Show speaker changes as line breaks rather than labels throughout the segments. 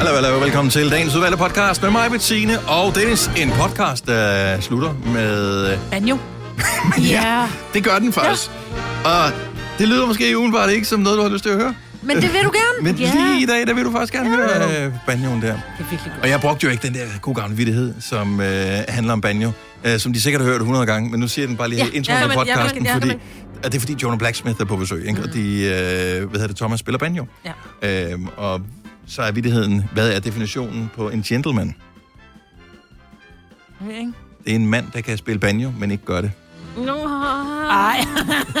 Hallo, hallo, velkommen til dagens udvalgte podcast med mig, Bettine og Dennis. En podcast, der slutter med...
Banjo.
ja, det gør den faktisk. Ja. Og det lyder måske udenbart ikke som noget, du har lyst til at høre.
Men det vil du gerne.
Men
ja.
lige i dag, der vil du faktisk gerne
Ja.
høre øh, banjoen der.
Det er virkelig godt.
Og jeg brugte jo ikke den der god gamle vittighed, som øh, handler om banjo, øh, som de sikkert har hørt 100 gange, men nu siger den bare lige
Ja,
ja, intro
ja,
ja,
ja,
podcasten,
ja,
fordi,
men-
at det er fordi Jonah Blacksmith er på besøg, ikke? og de, øh, hvad hedder det, Thomas spiller banjo.
Ja.
Øhm, og så er vittigheden, hvad er definitionen på en gentleman?
Ikke?
Det er en mand, der kan spille banjo, men ikke gør det.
Ej.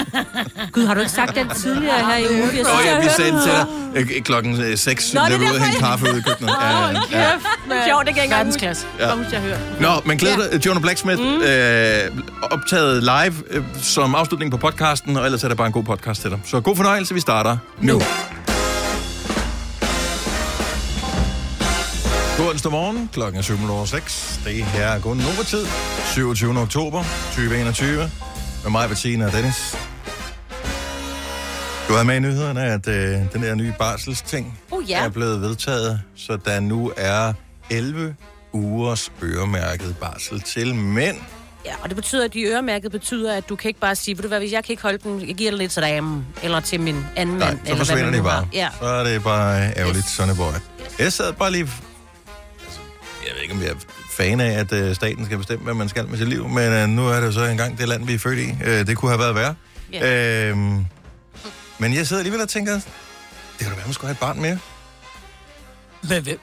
Gud, har du ikke sagt den tidligere her i ugen? Jeg synes,
Åh
jeg
ja,
har
vi
hørt
sagde
den.
til dig øh, klokken 6,
Nå,
da
er
var ude og hente kaffe ude i køkkenet. Ja, ja, ja.
Sjovt, det kan jeg ikke engang
Verdensklasse.
Jeg husker, jeg.
Nå, men glæder dig, Jonah Blacksmith, mm. øh, optaget live øh, som afslutning på podcasten, og ellers er det bare en god podcast til dig. Så god fornøjelse, vi starter nu. God onsdag morgen, klokken er 7.06. Det her er kun tid 27. oktober 2021. Med mig, Bettina og Dennis. Du har med i nyhederne, at øh, den der nye barselsting
Uh, ja.
er blevet vedtaget, så der nu er 11 ugers øremærket barsel til mænd.
Ja, og det betyder, at de øremærket betyder, at du kan ikke bare sige, ved du hvad, hvis jeg kan ikke holde den, jeg giver det lidt til damen, eller til min anden
Nej,
mand.
så
eller hvad
forsvinder
man
de
nu
bare.
Ja.
Så er det bare ærgerligt,
Yes.
yes. boy. Jeg sad bare lige... Jeg ved ikke, om jeg er fan af, at øh, staten skal bestemme, hvad man skal med sit liv, men øh, nu er det jo så engang det land, vi er født i. Øh, det kunne have været værre.
Ja.
Øhm, men jeg sidder alligevel og tænker, det kan da være, man skulle have et barn mere.
Men hvem?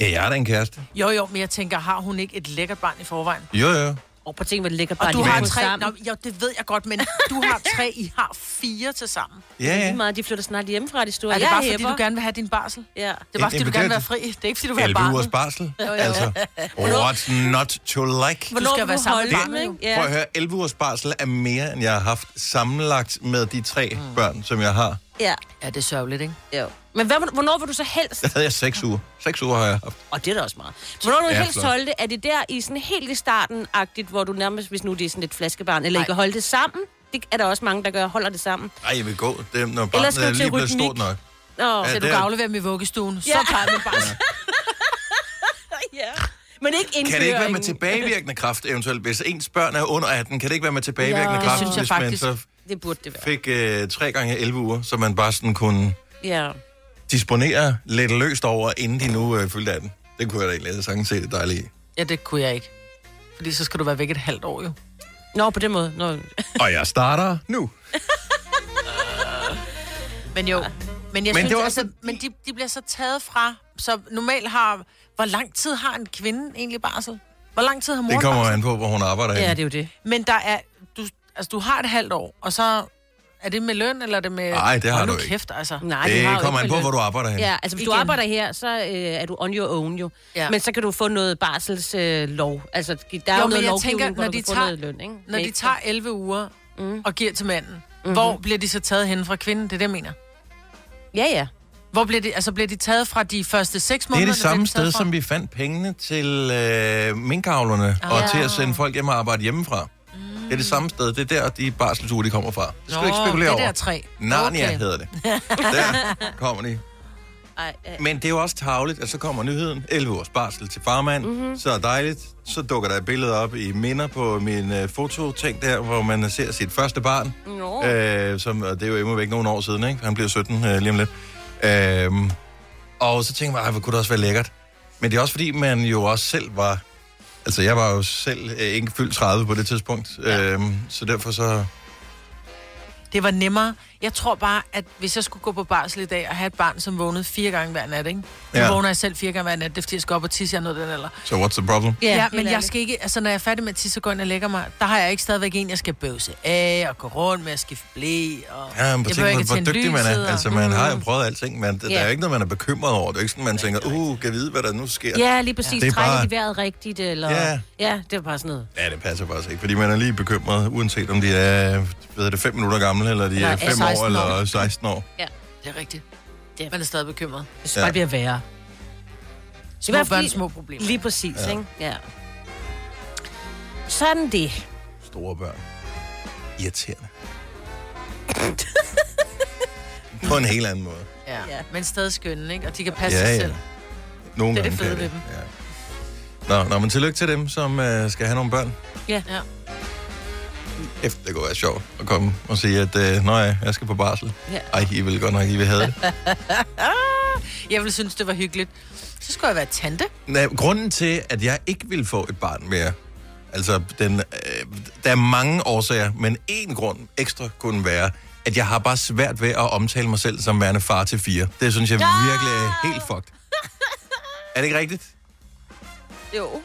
Ja, jeg er da en kæreste.
Jo, jo, men jeg tænker, har hun ikke et lækkert barn i forvejen?
Jo, jo.
Og på ting, hvor det ligger
Og
bare
du
de
har tre...
sammen.
Nå, jo, det ved jeg godt, men du har tre, I har fire til sammen.
Ja, ja.
meget, de flytter snart hjemmefra, de store.
Er det
Jeg
bare, fordi du gerne vil have din barsel?
Ja.
Det er bare, fordi du
det
gerne
er-
vil være fri. Det er ikke, fordi du vil have
11 ugers
barnet.
barsel. Altså, what's not to like?
Hvornår
skal
vil
være
du
sammen med
dem,
barnet,
ikke?
jo.
Prøv at høre, 11 ugers barsel er mere, end jeg har haft sammenlagt med de tre børn, som jeg har.
Ja.
Ja, det er sørgeligt, ikke?
Jo. Men hvad, hvornår vil du så helst?
Der havde jeg 6 uger. 6 uger har jeg haft.
Og det er da også meget. Hvornår vil du
Ja,
helst
flot.
holde det? Er det der i sådan helt i starten-agtigt, hvor du nærmest, hvis nu det er sådan et flaskebarn, eller
Nej.
ikke holde det sammen? Det er der også mange, der gør, holder det sammen.
Ej, jeg vil gå. Det, når
Ellers
barnet er lige blevet stort nok.
Nå,
Ja,
Så
det
du
er-
kan aflevere dem i vuggestuen. Så
Ja.
tager jeg min barsel.
ja. Men ikke indføringen.
Kan det ikke være med tilbagevirkende kraft eventuelt? Hvis ens børn er under 18, kan det ikke være med tilbagevirkende
Ja, det
kraft,
synes jeg
hvis
faktisk.
man så
Det burde det være.
fik øh, 3 gange 11 uger, så man bare sådan kunne
Ja.
disponere lidt løst over, inden de nu øh, fyldte 18? Det kunne jeg da egentlig sagtens se det dejligt i.
Ja, det kunne jeg ikke. Fordi så skal du være væk et halvt år, jo.
Nå, på den måde. Nå.
Og jeg starter nu.
Men jo, men jeg
Men
synes,
det var
altså,
også-
men de, de bliver så taget fra, så normalt har, hvor lang tid har en kvinde egentlig barsel? Hvor lang tid har mor
Det kommer
barsel?
an på, hvor hun arbejder
Ja,
henne.
det er jo det.
Men der er, altså, du har et halvt år, og så er det med løn, eller er det med...
Nej, det har
Hold
du
nu
ikke.
kæft, altså.
Nej, det, har
Det
jo
kommer
ikke
an på, hvor du arbejder henne.
Ja, altså hvis du
Igen.
arbejder her, så øh, er du on your own jo.
Ja.
Ja. Men så kan du få noget barselslov. Øh, lov. altså, der er
Jo,
noget lovgivning,
tænker,
hvor
når
du
de tager-
noget løn, ikke?
Når de tager 11 uger mm. og giver til manden, mm-hmm. hvor bliver de så taget hen fra kvinden? Det er det, jeg mener.
Ja, ja.
Hvor bliver de, altså bliver de taget fra de første 6
Det
måneder?
er det
eller bliver
samme sted,
fra?
som vi fandt pengene til øh, minkavlerne, ah. og
Ah.
til at sende folk hjem og arbejde hjemmefra. Det er det samme sted. Det er der, de barselsuger, de kommer fra. Det skal du ikke
Nå,
spekulere
det
over.
der træ.
Narnia
Okay.
hedder det. Der kommer de.
Ej, øh,
Men det er jo også tavligt, at så kommer nyheden. 11 års barsel til farmand. Mm-hmm. Så dejligt. Så dukker der et billede op i minder på min øh, fototing der, hvor man ser sit første barn.
Nå.
Øh, som, og det er jo imod væk nogle år siden, ikke? Han bliver 17 øh, lige om lidt. Øh, og så tænkte jeg, ej, hvor kunne det også være lækkert. Men det er også fordi, man jo også selv var... Altså, jeg var jo selv øh, ikke fyldt 30 på det tidspunkt. Ja. Øh, så derfor så...
Det var nemmere. Jeg tror bare, at hvis jeg skulle gå på barsel i dag og have et barn, som vågnede fire gange hver nat, ikke? Nu
Ja.
vågner jeg selv fire gange hver nat, det er fordi, jeg skal op og tisse, jeg er den alder.
Så what's the problem?
Ja, ja men jeg skal ikke, altså når jeg er færdig med at tisse og går ind og lægger mig, der har jeg ikke stadigvæk en, jeg skal bøvse af og gå rundt med at skifte blæ. Og
Ja, men
jeg
tænk, hvor, hvor dygtig man er.
og-
Altså, man har jo prøvet alting, men der
Ja.
er jo ikke noget, man er bekymret over. Det er ikke sådan, man tænker, uh, kan vide, hvad der nu sker.
Ja, lige præcis.
Det er
Trækker
bare-
de vejret rigtigt, eller...
Ja.
ja, det er bare sådan noget.
Ja, det passer faktisk ikke, fordi man er lige bekymret, uanset om de er, ved det, 5 minutter gamle, eller de
Eller
er
er
5 år,
16
eller
år.
16 år.
Det er rigtigt.
Det-
Man er stadig bekymret.
Det
Ja.
skal bare bliver værre.
Små
hvert
børn, små problemer.
Lige præcis,
Ja.
ja. ikke? Ja. Sådan det.
Store børn. Irriterende. På en helt anden måde.
Ja.
Ja.
Men stadig skønne, ikke? Og de kan passe
Ja,
sig
ja.
selv.
Nogle
Det er
gange
det fede ved
de. Ja. Nå, nå, men tillykke til dem, som øh, skal have nogle børn.
Ja.
Ja.
Efter det kunne være sjovt at komme og sige, at øh, nå ja, jeg skal på barsel.
Ja.
Ej, I vil godt nok, I vil have det.
Jeg ville synes, det var hyggeligt. Så skulle jeg være tante.
Nej, grunden til, at jeg ikke vil få et barn mere, altså, den, øh, der er mange årsager, men en grund ekstra kunne være, at jeg har bare svært ved at omtale mig selv som værende far til fire. Det synes jeg virkelig er helt fucked. Er det ikke rigtigt?
Jo.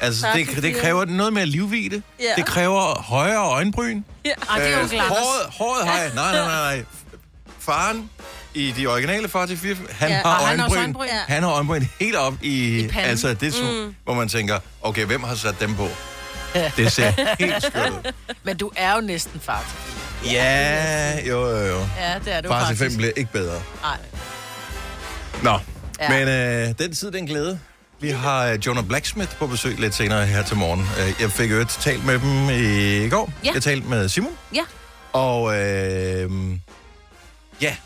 Altså, det, det kræver noget mere livvide.
Ja.
Det kræver højere øjenbryn.
Ja.
Ej, det er jo
Øh, håret, håret har jeg. Nej, nej, nej, nej. Faren i de originale far til fire, han
Ja,
har
og han har
øjenbryn.
øjenbryn.
Han har øjenbryn helt op i,
I panden.
altså det er mm. hvor man tænker, okay, hvem har sat dem på? Det ser helt skørt ud.
Men du er jo næsten far til.
Ja, jo, jo, jo.
Ja, det er du
Far til fem bliver ikke bedre.
Nej.
Nå,
Ja.
men øh, den tid, den glæde. Vi har øh, Jonah Blacksmith på besøg lidt senere her til morgen. Øh, Jeg fik jo talt med dem i går.
Ja.
Jeg talte med Simon.
Ja.
Og øh, ja,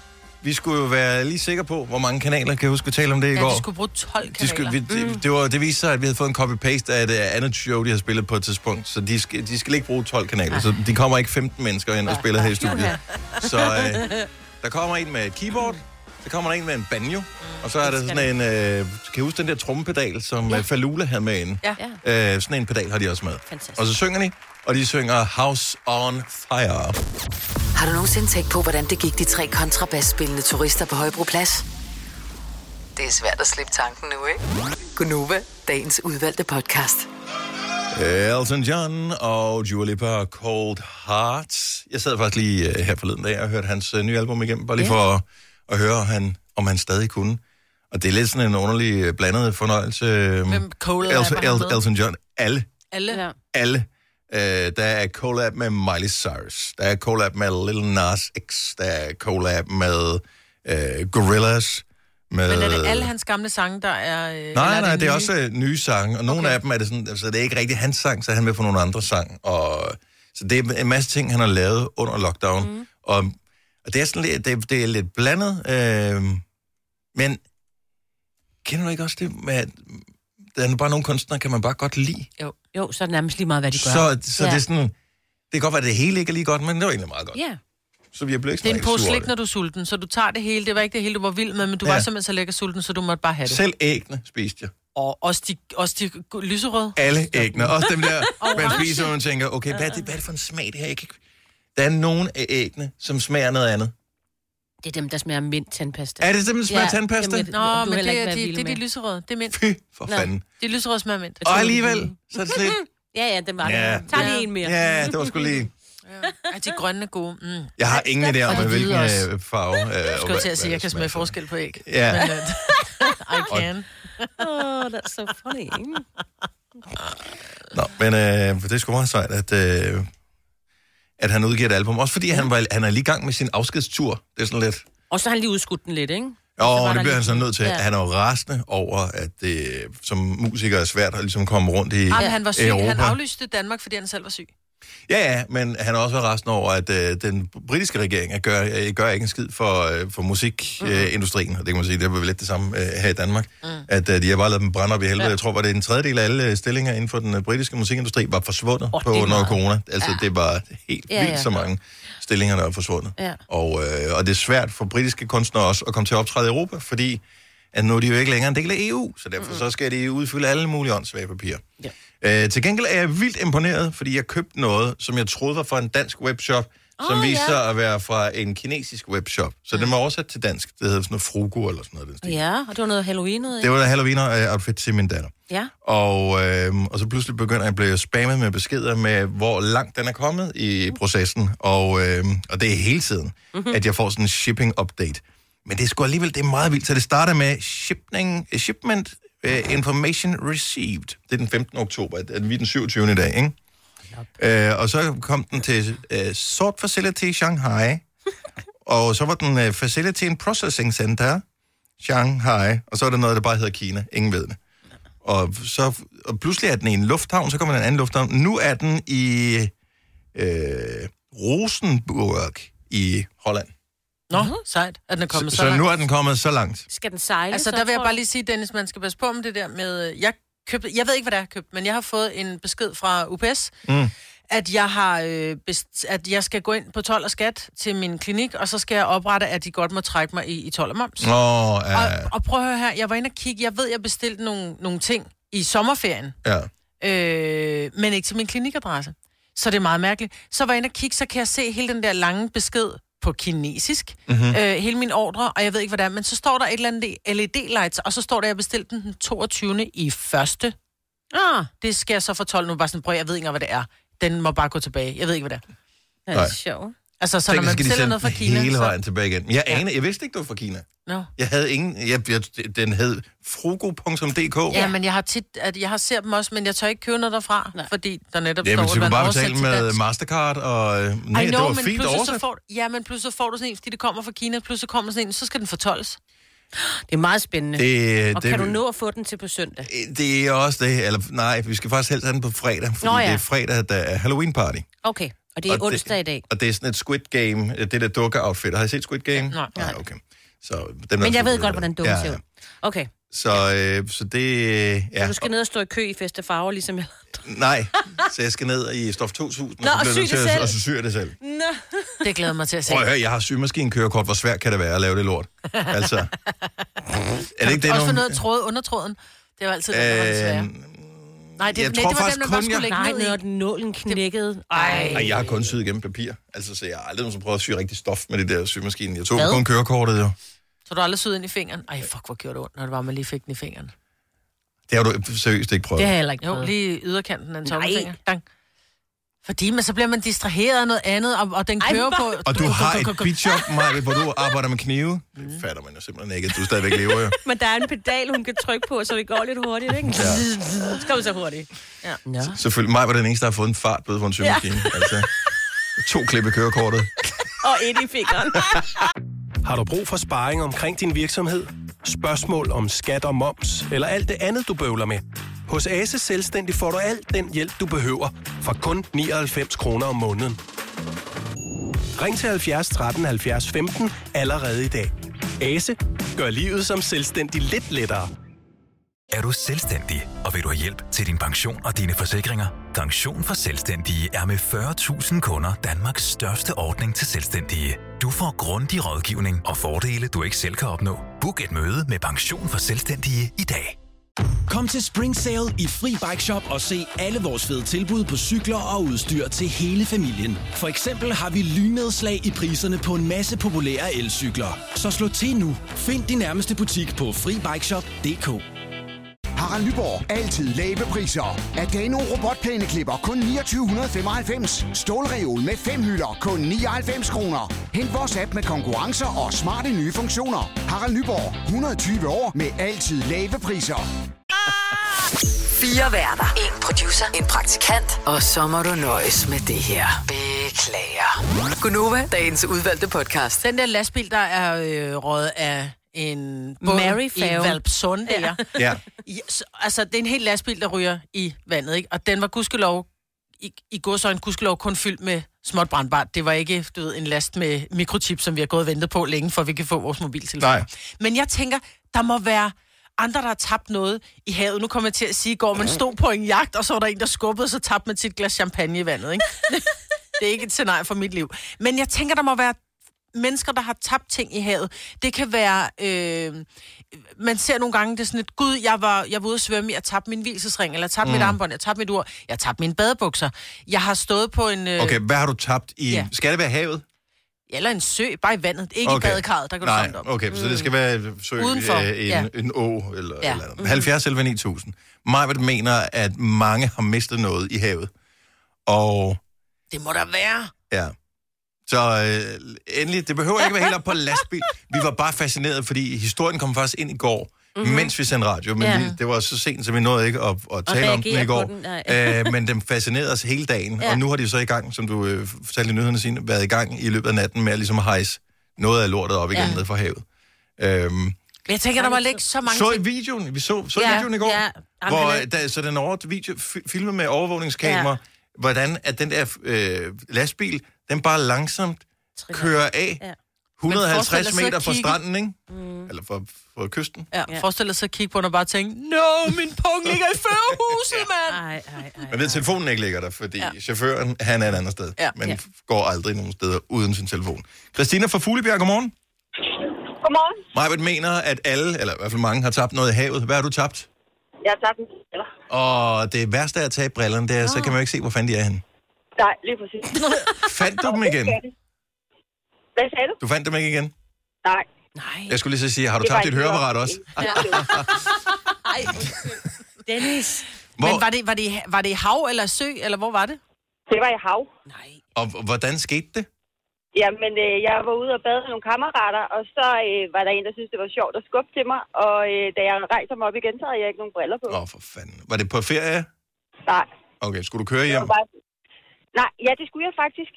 vi skulle jo være lige sikre på, hvor mange kanaler. Kan jeg huske, vi talte om det i
Ja,
går?
de skulle bruge 12 kanaler.
De skulle, vi, det, det, var, det viste sig, at vi havde fået en copy-paste af et uh, andet show, de har spillet på et tidspunkt. Så de skal, de skal ikke bruge 12 kanaler. Så de kommer ikke 15 mennesker ind og spiller her i studiet. Så øh, der kommer en med et keyboard, så kommer der en med en banjo, og så er der sådan en... Øh, kan I huske den der trommepedal, som ja. Falula havde med inde?
Ja.
Øh, sådan en pedal har de også med.
Fantastisk.
Og så synger de, og de synger House on Fire.
Har du nogensinde tænkt på, hvordan det gik de tre kontrabasspillende turister på Højbroplads? Det er svært at slippe tanken nu, ikke? Gunova, dagens udvalgte podcast.
Elton John og Dua Lipa, Cold Heart. Jeg sad faktisk lige uh, her forleden dag og hørte hans uh, nye album igennem, bare lige
Ja.
for at, at høre, han, om han stadig kunne. Og det er lidt sådan en underlig uh, blandet fornøjelse.
Hvem collab
Elton,
er?
El, Elton John. Alle.
Alle.
Ja.
Alle. Uh, der er collab med Miley Cyrus. Der er collab med Lil Nas X. Der er collab med uh, Gorillaz. Med,
Men er det alle hans gamle sange, der er... Øh,
Nej,
er
nej, det er
nye?
også øh, nye sange, og nogle
Okay.
af dem er det sådan, altså det er ikke rigtig hans sang, så er han med på nogle andre sang, og så det er en masse ting, han har lavet under lockdown, mm. og, og det er sådan lidt, det, det er lidt blandet, øh, men kender du ikke også det med, at der er bare nogle kunstnere, kan man bare godt lide,
Jo, så er det nærmest lige meget, hvad de gør.
så, så
Ja.
det er sådan, det kan godt være, at det hele ikke er lige godt, men det var egentlig meget godt.
Ja.
Så vi blev ikke
Det er en pose slik, når du er sulten, så du tager det hele. Det var ikke det hele, du var vild med, men du
Ja.
var simpelthen så lækker sulten, så du måtte bare have
det. Selv æggene spiste jeg.
Og også de, også de lyserøde.
Alle æggene. Også dem der, man spiser, og man tænker, okay, hvad er det, hvad er det for en smag, det her? Jeg kan ikke... Der er nogle af æggene, som smager noget andet.
Det er dem, der smager mint tandpasta.
Er det simpelthen smager
Ja,
tandpasta?
jamen,
Nå, men det er,
være
de,
vild
det er de lyserøde. Det er mint.
Fy for
Nå.
fanden.
De lyserøde smager mint.
Og alligevel, så er det slet...
Ja, ja, det var det.
Ja.
Tag lige en mere.
Ja, det var sgu lige...
Ja, de grønne er gode. Mm. Jeg
Jeg har ingen idé om, hvilken øh, farve... Øh,
skulle til at sige, at jeg kan smage forskel på æg.
Ja.
Men, uh, I can.
Oh, that's so funny.
Nå, men øh, det er sgu meget sejt, at, øh, at han udgiver et album. Også fordi han, var, han er lige i gang med sin afskedstur. Det er sådan lidt...
Og så har han lige udskudt den lidt, ikke?
Jo,
var
det bliver han så nødt til.
Ja.
Han er jo rasende over, at det som musiker er svært at ligesom komme rundt i
Jamen, han var syg.
Europa.
Han aflyste Danmark, fordi han selv var syg.
Ja, ja, men han er også været resten over, at øh, den britiske regering øh, gør, øh, gør ikke en skid for, øh, for musikindustrien, øh, industrien. og det kan man sige, det er vel lidt det samme øh, her i Danmark, mm. at øh, de har bare lavet dem brænde op i helvede. Ja. Jeg tror, var det en tredjedel af alle øh, stillinger inden for den øh, britiske musikindustri var forsvundet oh, på
er
under corona. Altså, ja. det var helt
Ja,
vildt
ja.
så mange stillinger, der er forsvundet.
Ja.
Og, øh, og det er svært for britiske kunstnere også at komme til at optræde i Europa, fordi at nu er de jo ikke længere en del af EU, så derfor mm. så skal de udfylde alle mulige åndssvage papirer.
Ja.
Øh, til gengæld er jeg vildt imponeret, fordi jeg købte noget, som jeg troede var fra en dansk webshop, som
Åh,
viste
ja.
sig at være fra en kinesisk webshop. Så den var oversat til dansk. Det hedder sådan noget frugo eller sådan noget. Den stil.
Ja, og det var noget Halloween noget.
Det var der Halloween-outfit til min datter.
Ja.
Og, øh, og så pludselig begynder jeg at blive spammet med beskeder med, hvor langt den er kommet i processen. Og, øh, og det er hele tiden, mm-hmm. at jeg får sådan en shipping update. Men det er sgu alligevel, det er meget vildt. Så det starter med shipping, shipment uh, information received. Det er den 15. oktober, er vi er den 27. i dag, ikke? Uh, og så kom den til uh, Sort Facility Shanghai. og så var den uh, Facility and Processing Center Shanghai. Og så er der noget, der bare hedder Kina. Ingen ved det. Og, så, og pludselig er den i en lufthavn, så kommer den en anden lufthavn. Nu er den i øh, Rosenburg i Holland.
Nå, sejt, at den er kommet
Så,
så,
så
langt.
nu er den kommet så langt.
Skal den sejle?
Altså,
så,
der vil jeg
tror
bare lige sige, Dennis, man skal passe på med det der med... øh, Jeg, købte, jeg ved ikke, hvad det er, jeg har købt, men jeg har fået en besked fra UPS, mm. at, jeg har, øh, best, at jeg skal gå ind på 12 og skat til min klinik, og så skal jeg oprette, at de godt må trække mig i, i 12 og moms.
Åh, ja,
Og, og prøv at høre her, jeg var inde og kigge, jeg ved, jeg bestilte nogle, nogle ting i sommerferien,
ja.
øh, men ikke til min klinikadresse. Så det er meget mærkeligt. Så var jeg inde og kigge, så kan jeg se hele den der lange besked på kinesisk, mm-hmm. øh, hele min ordre, og jeg ved ikke, hvad det er, men så står der et eller andet LED-lights, og så står der, at jeg bestilte den den 22. i første.
Ah,
Det skal jeg så fortolke nu, bare sådan, prøv, jeg ved ikke hvad det er. Den må bare gå tilbage. Jeg ved ikke, hvad det er.
det er sjovt.
Altså, så
Tænk,
når man
skal de
bestiller
sende
noget fra Kina,
hele
så...
vejen tilbage igen. Jeg aner, jeg vidste ikke, du var fra Kina.
No.
Jeg havde ingen... Jeg, jeg, den hed frugo.dk.
Ja, men jeg har tit, at jeg har ser dem også, men jeg tør ikke købe noget derfra, Nej. fordi der netop
Jamen,
står,
så du
at man
bare betale med
dansk.
Mastercard, og... øh, Nej,
I
det
know,
var
men
fint
pludselig så
oversat.
får, ja, men pludselig så får du sådan en, fordi det kommer fra Kina, pludselig kommer sådan en, så skal den fortolles.
Det er meget spændende.
Det,
og
det,
kan du nå at få den til på søndag?
Det er også det. Eller, nej, vi skal faktisk helst have den på fredag, fordi
Nå, ja.
det er fredag, der er Halloween party.
Okay, og det er
Og det-
onsdag i dag.
Og det er sådan et Squid Game, det der dukke-outfit. Har I set Squid Game?
nej.
nej. okay. Så, den
Men jeg ved godt, hvordan dukken ser ud. Okay,
Så, øh, så det... Ja.
så du skal ned og stå i kø i feste farver, ligesom jeg.
Nej, så jeg skal ned i Stof 2000,
Nå,
og
og
så
sy
jeg nødt
det selv.
og så syr jeg det selv.
Nå.
Det glæder mig til at se.
Prøv at høre, jeg har symaskinkørekort. Hvor svært kan det være at lave det lort? Altså, er det ikke det,
Også for
nogen...
noget af tråd, undertråden. Det var altid den, der var det svære. Nej, det,
jeg
nej,
tror
det var
faktisk
bare
kun, jeg-
Nej, når den nålen knækkede. Ej.
Ej, jeg har kun syet igennem papir. Altså, så jeg har aldrig nogensinde prøvet at sy rigtig stof med det der symaskine. Jeg tog
Hvad?
kun kørekortet, jo.
Så du har aldrig syet ind i fingeren? Ej, fuck, hvor gjorde det ondt, når det var, man lige fik den i fingeren.
Det har du seriøst ikke prøvet.
Det har jeg heller ikke
Jo,
prøvet.
lige i yderkanten af en
Nej.
tommelfinger. Dang. Fordi, men så bliver man distraheret af noget andet, og, og den
Ej,
kører
hvor-
på...
Og du har et bitjob, Maja, hvor du arbejder med knive. Det fatter man jo simpelthen ikke, at du stadigvæk lever, jo.
Men der er en pedal, hun kan trykke på, så det går lidt hurtigt, ikke? Ja. Så vi så hurtigt. Ja. Nå.
Selvfølgelig, mig var den eneste, der har fået en fartbøde for en symaskine. Ja. Altså, to klip i kørekortet.
Og ind i fingeren.
Har du brug for sparring omkring din virksomhed? Spørgsmål om skat og moms, eller alt det andet, du bøvler med? Hos Ase Selvstændig får du alt den hjælp, du behøver, for kun 99 kroner om måneden. Ring til 70 13 70 15 allerede i dag. Ase gør livet som selvstændig lidt lettere.
Er du selvstændig, og vil du have hjælp til din pension og dine forsikringer? Pension for Selvstændige er med 40.000 kunder Danmarks største ordning til selvstændige. Du får grundig rådgivning og fordele, du ikke selv kan opnå. Book et møde med Pension for Selvstændige i dag.
Kom til Spring Sale i Fri Bike Shop og se alle vores fede tilbud på cykler og udstyr til hele familien. For eksempel har vi lynedslag i priserne på en masse populære elcykler. Så slå til nu. Find din nærmeste butik på FriBikeShop.dk
Harald Nyborg. Altid lave priser. Adano robotplæneklipper kun 2995. Stålreol med fem hylder kun 99 kroner. Hent vores app med konkurrencer og smarte nye funktioner. Harald Nyborg. 120 år med altid lave priser.
Fire værter. En producer. En praktikant. Og så må du nøjes med det her. Beklager. Gunova, dagens udvalgte podcast.
Den der lastbil, der er øh, røget af en
Mary
i. Valpsund, der. Ja.
Ja.
Ja, så, altså, det er en helt lastbil, der ryger i vandet, ikke? Og den var gudskelov, i, i godsøjne gudskelov, kun fyldt med småt brandbart. Det var ikke, du ved, en last med mikrochip, som vi har gået og ventet på længe, for at vi kan få vores mobiltelefoner.
Nej.
Men jeg tænker, der må være andre, der har tabt noget i havet. Nu kommer jeg til at sige, går man stod på en jagt, og så var der en, der skubbede, så tabte man sit glas champagne i vandet, ikke? det er ikke et scenarie for mit liv. Men jeg tænker, der må være mennesker, der har tabt ting i havet. Det kan være... Øh, man ser nogle gange, det er sådan et, gud, jeg var, jeg var ude at svømme, jeg tabte min hvilesesring, eller jeg tabte mm. mit armbånd, jeg tabte mit ur, jeg tabte mine badebukser. Jeg har stået på en... Øh,
Okay, hvad har du tabt i...
Ja.
Skal det være havet?
Eller en sø, bare i vandet. Ikke okay. i badekarret, der kan du
Nej,
komme om.
okay, så det skal være sø,
Udenfor,
øh, en,
ja.
en å, eller,
Ja.
eller andet. 70 eller 9000. Majbert mener, at mange har mistet noget i havet. Og
Det må der være.
ja, så øh, endelig, det behøver ikke være helt op på lastbil. Vi var bare fascineret, fordi historien kom først ind i går, mm-hmm. mens vi sendte radio. Men
Ja.
vi, det var så sent, så vi nåede ikke at, at tale om den i går.
den,
øh, men den fascinerede os hele dagen. Ja. Og nu har de så i gang, som du øh, fortalte i nyhederne sine, været i gang i løbet af natten med at ligesom hejse noget af lortet op igen
Ja.
ned fra havet. Øhm,
Men jeg tænker, der må ligge så mange
så i videoen, vi så, så
Ja,
videoen i går,
ja.
ja,
Jamen,
hvor
er-
der, så den over video, fi- filmet med overvågningskamera, ja. hvordan at den der øh, lastbil, den bare langsomt
Triller.
kører af
Ja.
150
forestil dig så
meter fra
kigge-
stranden, ikke? Mm. Eller fra, fra kysten.
Ja, forestil dig så at kigge på den og bare tænke, no, min pung ligger i førerhuset, mand.
Ej, ej, ej.
Man ved, at telefonen ikke ligger der, fordi ja. chaufføren, han er et andet sted.
Ja.
Men
Ja.
går aldrig nogen steder uden sin telefon. Christina fra Fuglebjerg, godmorgen.
Godmorgen.
Majbet mener, at alle, eller i hvert fald mange, har tabt noget i havet. Hvad har du tabt?
Jeg har tabt en briller.
Og det værste af at tabe brillerne, det er, så kan man jo ikke se, hvor fanden de er henne.
Nej, lige præcis.
Fandt du dem igen?
Hvad sagde du?
Du fandt dem ikke igen?
Nej.
Nej.
Jeg skulle lige så sige, har du
Det
tabt dit høreapparat også?
Ej, Dennis.
Hvor,
Men var det, var, det, var det i hav eller sø, eller hvor var det?
Det var i hav.
Nej.
og hvordan skete det?
Jamen, øh, jeg var ude og bade med nogle kammerater, og så øh, var der en, der syntes, det var sjovt at skubbe til mig. Og øh, da jeg rejser mig op igen, så havde jeg ikke nogen briller på.
Åh, oh, for fanden. Var det på ferie?
Nej.
Okay, skulle du køre
Det
hjem?
var bare... Nej, ja, det skulle jeg faktisk.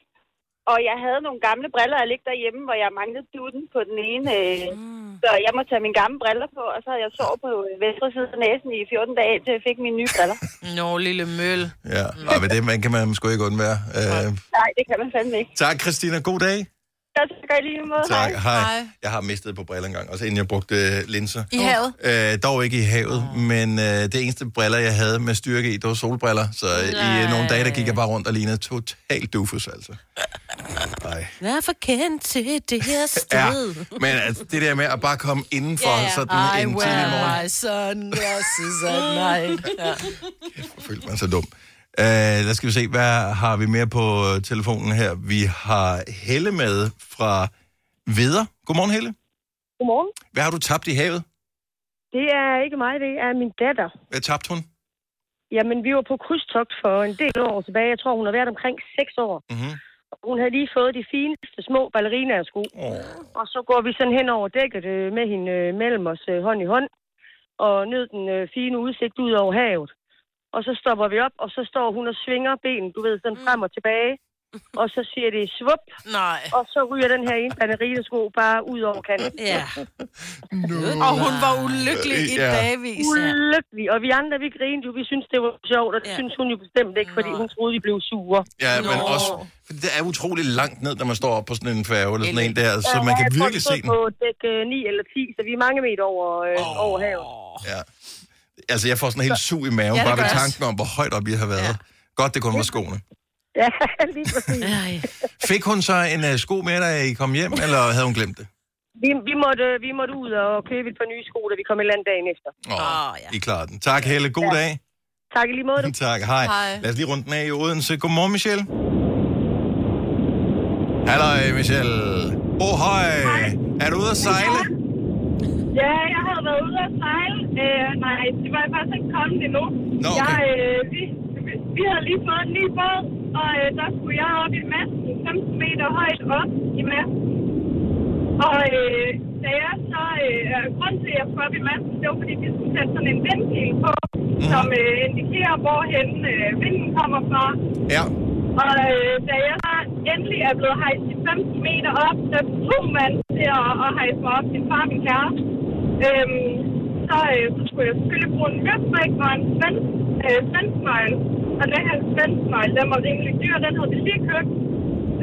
Og jeg havde nogle gamle briller, der ligge derhjemme, hvor jeg manglede duden på den ene. Øh, mm. Så jeg måtte tage mine gamle briller på, og så havde jeg sovet på øh, venstre side af næsen i 14 dage, til jeg fik mine nye briller.
Nå, lille møl.
Ja, og ved det man kan man sgu ikke undvære. Uh,
Nej, det kan man fandme ikke.
tak, Christina. God dag.
Jeg skal lige måde.
Tak.
Hej.
Hej. Jeg har mistet et par briller engang, også inden jeg brugte øh, linser.
I havet?
Øh, dog ikke i havet, men øh, det eneste briller, jeg havde med styrke i, det var solbriller. Så øh, i øh, nogle dage, der gik jeg bare rundt og lignede totalt dufus, altså. Nej.
Vær for kendt til det her
Ja,
sted.
men altså, det der med at bare komme indenfor
Ja, ja.
sådan
I
en tidlig morgen,
wear my sunglasses at night. Ja.
jeg følte mig så dum. Uh, lad skal vi se, hvad har vi mere på øh, telefonen her? Vi har Helle med fra Veder. Godmorgen, Helle.
Godmorgen.
Hvad har du tabt i havet?
Det er ikke mig, det er min datter.
Hvad tabte hun?
Jamen, vi var på krydstogt for en del år tilbage. Jeg tror, hun har været omkring 6 år.
Mhm.
Og Hun havde lige fået de fineste små ballerinasko.
Oh.
Og så går vi sådan hen over dækket øh, med hende mellem os hånd i hånd. Og nød den fine udsigt ud over havet. Og så stopper vi op, og så står hun og svinger benen, du ved, sådan frem og tilbage. Og så siger det svup,
Nej.
og så ryger den her ene ballerinasko bare ud over kanten.
Ja.
Og hun var ulykkelig i
Ja.
dagvis.
Ulykkelig. Og vi andre, vi grinede jo, vi synes det var sjovt, og det
Ja.
synes hun jo bestemt ikke, fordi hun troede, vi blev sure.
Ja, men
Nå.
også, fordi det er utrolig langt ned, når man står op på sådan en færge, eller sådan en der, så man kan virkelig se den.
på dæk øh, 9 eller 10, så vi er mange meter over, øh, over havet.
Ja. Altså, jeg får sådan en helt sug i maven,
Ja,
bare ved tanken om, hvor højt op I har været. Godt, det kun var skoene.
Ja, lige præcis.
Fik hun så en uh, sko med, da I kom hjem, eller havde hun glemt det?
Vi, vi, måtte, vi måtte ud og købe et par nye sko, da vi kom i land dagen efter.
Åh, oh,
ja.
I klarede den. Tak, Helle. God dag.
Tak i lige måde.
tak, hej.
Hej.
Lad os lige rundt den af i Odense. Godmorgen, Michelle. Hallo, Michelle. Oh, hej. Er du ude at sejle?
Ja, jeg havde været ude at sejle. Øh, nej, det var jeg faktisk ikke kommet endnu.
Nå, okay.
jeg, øh, vi, vi- vi havde lige fået en ny båd, og øh, der skulle jeg op i masten, 15 meter højt op i masten. Og øh, da jeg så, øh, grund til, at jeg skulle op i masten, det var fordi, vi skulle sætte sådan en vindpil på, mm. som øh, indikerer, hvorhen øh, vinden kommer fra.
Ja.
Og øh, da jeg så endelig er blevet hejst de 15 meter op, så tog man til at, at hejse mig op, min far og min kæreste. Øhm, så, øh, så skulle jeg selvfølgelig bruge en møstrik og en svensk, øh, svensknøgle. Og den her svensknøgle, den var rimelig dyr, den havde vi lige købt.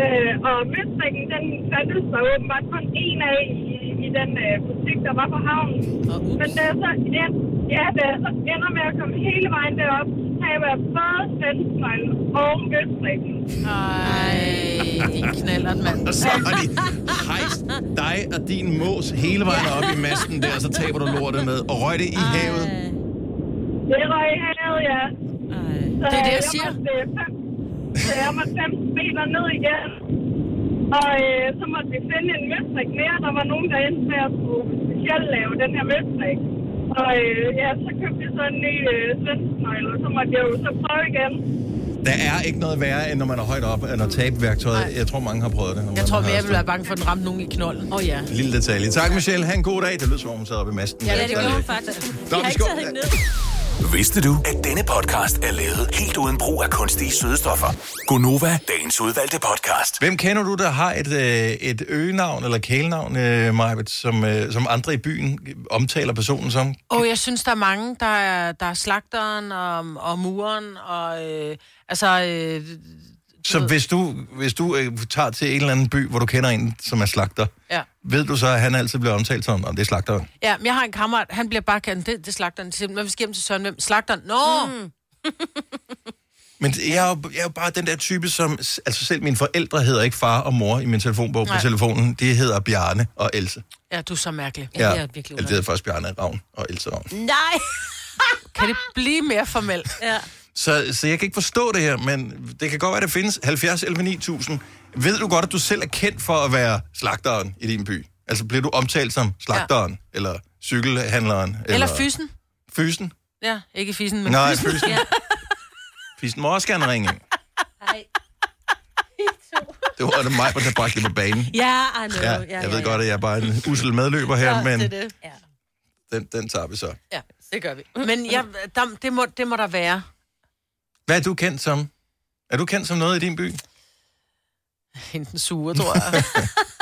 Øh, og møstrikken, den fandtes der åbenbart kun en af i, i den øh, butik, der var på havnen. Men da jeg så, ja, ja, da jeg så ender med at komme hele vejen derop, har jeg været både svensknøglen og møstrikken.
Ej, din knallert, mand.
Og så har de hejst dig og din mås hele vejen op i masten der, og så taber du lortet med. Og røg det i havet.
Det røg i havet, ja. Så
Det er det, jeg
jeg
siger.
Måtte, øh, fem, så jeg måtte 15 meter ned igen. Og øh, så måtte vi finde en møstrik mere. Der var nogen, der endte med at skulle specielt lave den her møstrik. Og øh, ja, så købte vi så en ny øh, svensknøgle, og så måtte jeg jo så prøve igen.
Der er ikke noget værre, end når man er højt op, end at tabe værktøjet. Jeg tror, mange har prøvet det.
Jeg tror
har
mere, jeg
stået-
ville være bange for, at den ramte nogen i knolden.
Åh, oh, ja.
Lille detalje. Tak, Michelle. Ha' en god dag. Det lyder som om, hun sad oppe i masten.
Ja, det gjorde hun faktisk.
Nå,
Jeg
vi
har ikke
skal-
taget hende ned.
Vidste du, at denne podcast er lavet helt uden brug af kunstige sødestoffer? Gonova, dagens udvalgte podcast.
Hvem kender du, der har et, øh, et øgenavn eller kælenavn, øh, Majbet, som, øh, som andre i byen omtaler personen som?
Og jeg synes, der er mange, der er, der er slagteren og, og muren, og øh, altså, øh,
Så hvis du, hvis du øh, tager til en eller anden by, hvor du kender en, som er slagter,
Ja.
ved du så, at han altid bliver omtalt som, om det er slagteren?
Ja, men jeg har en kammerat, han bliver bare kaldt, det, det er slagteren. Når vi skal hjem til Søren, hvem? Slagteren? Nå! Mm.
Men jeg er, jo, jeg er jo bare den der type, som... Altså selv mine forældre hedder ikke far og mor i min telefonbog på
Nej.
telefonen. Det hedder Bjarne og Else.
Ja, du er så mærkelig.
Ja, det er virkelig
Eller det hedder først Bjarne Ravn og Else Ravn.
Nej!
Kan det blive mere formelt?
Ja.
Så, så jeg kan ikke forstå det her, men det kan godt være, det findes 70 11 9000. Ved du godt, at du selv er kendt for at være slagteren i din by? Altså bliver du omtalt som slagteren, ja. eller cykelhandleren?
Eller, eller fysen?
Fysen?
Ja, ikke fisen, men
Nej,
fysen.
fysen.
Ja.
Fysen må også gerne ringe.
Ej.
Det var det mig, der bragte det på banen.
Ja, I know.
Ja,
ja,
jeg ved
ja,
godt, at jeg er bare en usel medløber her,
Ja,
men
det er det.
Ja.
den, den tager vi så.
Ja, det gør vi. Men ja, der, det, må, det må der være.
Hvad er du kendt som? Er du kendt som noget i din by?
Hende den sure, tror jeg.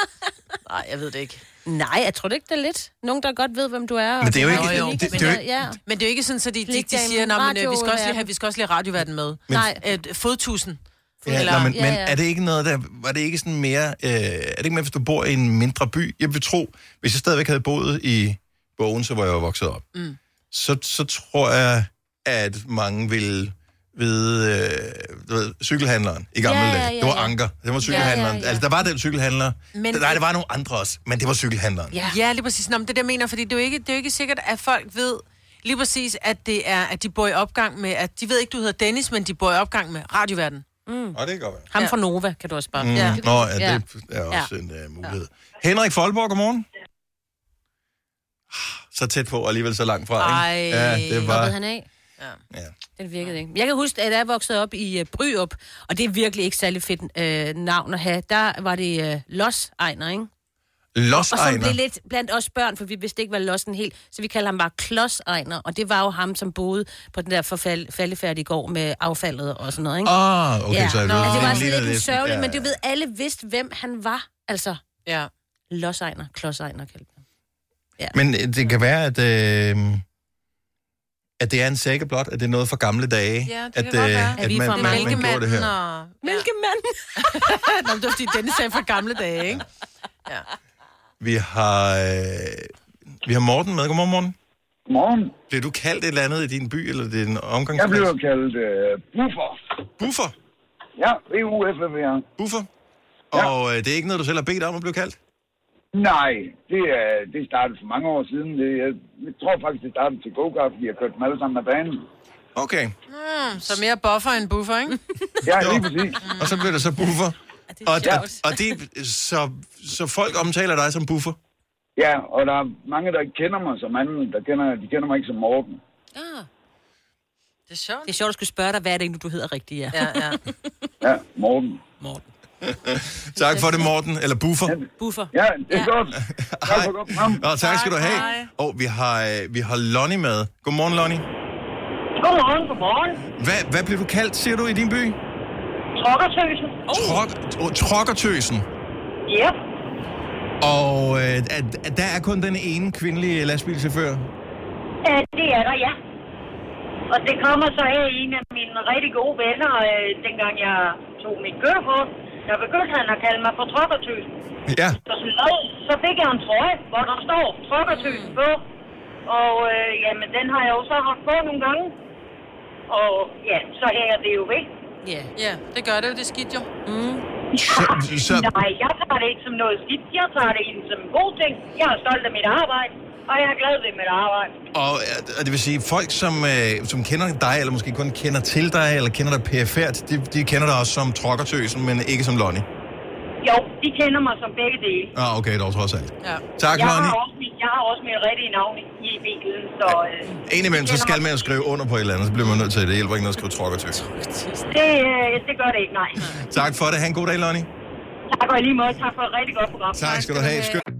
Nej, jeg ved det ikke.
Nej, jeg tror det ikke, det er lidt. Nogen, der godt ved, hvem du er.
Men det er jo ikke-
har
det-
unikke
det- det er jo
venner. Ja.
Men det er jo ikke sådan, at de, de, de siger, "Nå, men, øh, vi, skal også lige
radioverden."
have, vi skal også lige have radioverden med.
Nej.
Et fodtusen.
Ja,
Eller-
Eller, men,
ja,
men
ja.
er det ikke noget, der... Var det ikke sådan mere... Øh, er det ikke mere, hvis du bor i en mindre by? Jeg vil tro, hvis jeg stadigvæk havde boet i Bogen, så hvor jeg var vokset op,
Mm.
så, så tror jeg, at mange ville vide, øh, du ved, cykelhandleren i gamle
Ja, ja,
dage.
ja,
Det var
ja.
Anker. Det var cykelhandleren.
Ja, ja, ja.
Altså, der var den cykelhandler.
Men-.
Nej, det var nogle andre også, men det var cykelhandleren.
Ja. ja, lige præcis. Nå, men det er jeg mener, fordi det er, jo ikke, det er jo ikke sikkert, at folk ved lige præcis, at det er, at de bor i opgang med, at de ved ikke, du hedder Dennis, men de bor i opgang med radioverden.
Mm.
Og det kan godt være.
Ham
Ja.
fra Nova, kan du også bare.
Mm.
Ja.
Nå, ja,
Ja.
det er også en uh, mulighed. Henrik Folborg, godmorgen. Så tæt på, og alligevel så langt fra,
Ej.
ikke? Ja, det var...
ved han af?
Ja.
Det virkede ikke. Jeg kan huske, at jeg voksede op i uh, Bryup, og det er virkelig ikke særlig fedt uh, navn at have. Der var det uh, Los Ejner, ikke? Og så
Los
blev lidt blandt os børn, for vi vidste ikke, hvad Lossen helt, så vi kaldte ham bare Klods Ejner, og det var jo ham, som boede på den der forfald, faldefærdige gård med affaldet og sådan noget, ikke?
Ah, okay,
ja.
så det,
Nå, altså, det var sådan lidt
lidt-
sørgeligt,
ja,
men du
ja.
ved, alle vidste, hvem han var. Altså,
Ja.
Los Ejner, Klods Ejner kaldte ham.
Men øh, det kan være, at, øh, at det er en sække blot, at det er noget fra gamle dage.
Ja, det
at,
kan godt være.
At vi er fra
man, man, man gjorde det her.
og...
Mælkemand!
Nå, men det var fordi, Dennis sagde fra gamle dage, ikke?
Vi har, øh, vi har Morten med. Godmorgen, Morten.
Godmorgen.
Bliver du kaldt et eller andet i din by, eller din
Jeg
omgangsplads?
bliver kaldt øh, buffer.
Buffer?
Ja, B-U-F-F-E-R.
Buffer?
Ja.
Og øh, det er ikke noget, du selv har bedt om at blive kaldt?
Nej, det, er, det startede for mange år siden. Det, jeg, jeg tror faktisk, det startede til go-kart, fordi jeg kørte dem alle sammen af banen.
Okay.
Mm, så mere buffer end buffer, ikke?
Ja, lige præcis.
Og så bliver det så buffer.
Det
Og,
er
og, og det, så, så folk omtaler dig som buffer?
Ja, og der er mange, der ikke kender mig som anden. Der kender, de kender mig ikke som Morten.
Ah.
Det er sjovt.
Det er sjovt at skulle spørge dig, hvad er det egentlig, du hedder rigtigt, ja.
Ja, ja.
Ja, Morten.
Morten.
Tak for det, Morten. Eller buffer.
Buffer.
Ja, det er
Ja.
godt. Tak for godt program.
Nå, tak skal du have.
hej.
Og vi har, øh, vi har Lonnie med. Godmorgen, Lonnie.
Godmorgen, godmorgen.
Hvad, hvad blev du kaldt, siger du, i din by?
Trokkertøsen.
Trok, oh, trokkertøsen.
Yep.
Og øh, at, at der er kun den ene kvindelige lastbilchauffør.
Øh, det er der, ja. Og det kommer så af en af mine rigtig gode venner, øh, dengang jeg tog mit kørekort. Der begyndte han at kalde mig for trokkertøsen.
Ja.
Så, sådan, "Nå." så fik jeg en trøje, hvor der står trokkertøsen på. Og øh, jamen, den har jeg jo så haft på nogle gange. Og ja, så hænger det jo væk.
Ja.
Ja, det gør det jo. Det er skidt jo.
Mm.
Så, så,
Nej, jeg tager det ikke som noget skidt. Jeg tager det ind som en god ting. Jeg er stolt af mit arbejde, og jeg er glad ved mit arbejde.
og, og det vil sige, folk, som, øh, som kender dig, eller måske kun kender til dig, eller kender dig pæfærd, de, de kender dig også som trokkertøsen, men ikke som Lonnie.
Jo, de kender mig som begge dele.
Ah, okay, dog trods alt.
Ja.
Tak,
Jeg
Lonnie.
har, også mit, jeg har også mit rigtige navn i, bilen, så øh,
Indimellem, så
kender
skal man jo skrive under på et eller andet, så bliver man nødt til det. Det hjælper ikke noget at skrive trokkertøs.
det, øh, det gør det ikke, nej.
Tak for det. Ha' en god dag, Lonnie.
Tak og lige måde. Tak for et rigtig godt program.
Tak skal du have. Skøn.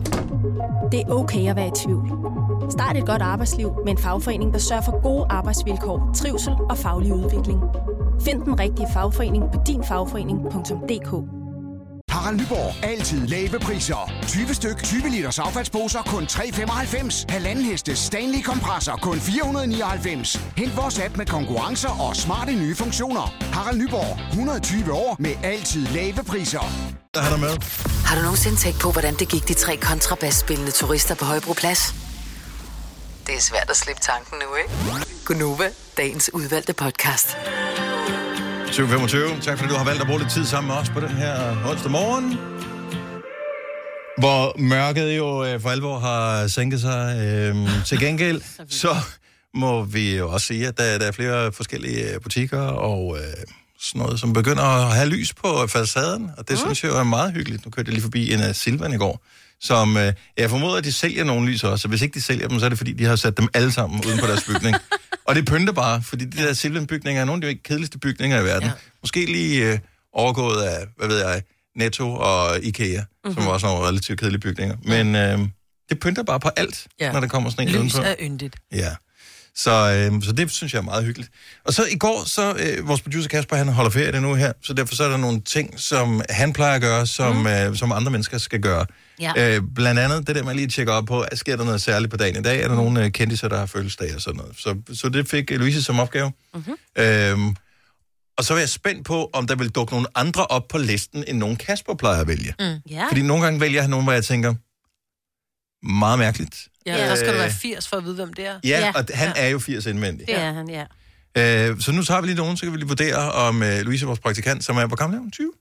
Det er okay at være i tvivl. Start et godt arbejdsliv med en fagforening, der sørger for gode arbejdsvilkår, trivsel og faglig udvikling. Find den rigtige fagforening på dinfagforening.dk
Harald Nyborg. Altid lave priser. 20 styk, 20 liters affaldsposer kun 3,95. Halvanden heste Stanley kompresser kun 499. Hent vores app med konkurrencer og smarte nye funktioner. Harald Nyborg. 120 år med altid lave priser.
Der er der med.
Har du nogensinde tænkt på, hvordan det gik de tre kontrabasspillende turister på Højbroplads? Det er svært at slippe tanken nu, ikke? Gunova, dagens udvalgte podcast.
2025. Tak fordi du har valgt at bruge lidt tid sammen med os på den her onsdag morgen. Hvor mørket jo øh, for alvor har sænket sig. Øhm, til gengæld, så må vi jo også sige, at der, der er flere forskellige øh, butikker og øh, sådan noget, som begynder at have lys på facaden, og det mm. synes jeg jo er meget hyggeligt. Nu kørte jeg lige forbi en af Silvan i går, som øh, jeg formoder, at de sælger nogle lys også, og hvis ikke de sælger dem, så er det fordi, de har sat dem alle sammen uden på deres bygning. og det pynter bare, fordi de der Silvan-bygninger er nogle af de kedeligste bygninger i verden. Ja. Måske lige øh, overgået af, hvad ved jeg, Netto og Ikea, mm-hmm. som også er nogle relativt kedelige bygninger. Men øh, det pynter bare på alt, ja. når der kommer sådan en
Lys
udenpå.
er yndigt.
Ja. Så, øh, så det synes jeg er meget hyggeligt. Og så i går, så øh, vores producer Kasper, han holder ferie nu her, så derfor så er der nogle ting, som han plejer at gøre, som, mm. øh, som andre mennesker skal gøre.
Ja.
Øh, blandt andet det der med lige at tjekke op på, sker der noget særligt på dagen i dag? Er der nogle øh, kendtiser, der har fødselsdag og sådan noget? Så, så det fik Louise som opgave.
Mm-hmm.
Øhm, og så var jeg spændt på, om der vil dukke nogle andre op på listen, end nogen Kasper plejer at vælge.
Mm.
Ja.
Fordi nogle gange vælger han nogen, hvor jeg tænker, meget mærkeligt.
Ja, der skal du være
Øh,
80 for at vide, hvem det er.
Ja, ja. og han er jo 80 indvendig.
Det er han, ja.
Øh, så nu tager vi lige nogen, så kan vi lige vurdere, om øh, Louise, vores praktikant, som er, hvor gammel er hun? 20?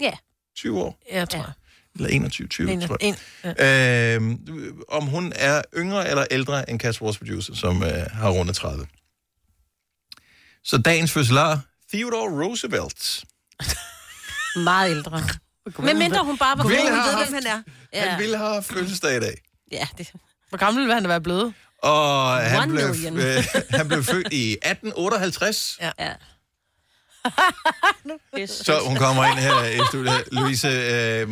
Ja.
20 år?
Jeg tror jeg.
Eller 21, 20,
En,
tror jeg.
ja.
Øh, om hun er yngre eller ældre end Kasper, vores producer, som øh, har rundet 30. Så dagens fødselar, Theodore Roosevelt.
Meget ældre. Men mindre hun bare var
Ville have
ved,
haft-
hvem han er.
Ja. Han ville have fødselsdag i dag.
Ja, det...
Hvor gammel vil han være blevet?
Og han
One
blev,
million.
øh, han blev født i 1858.
Ja.
ja.
Så hun kommer ind her i studiet. Louise, øh,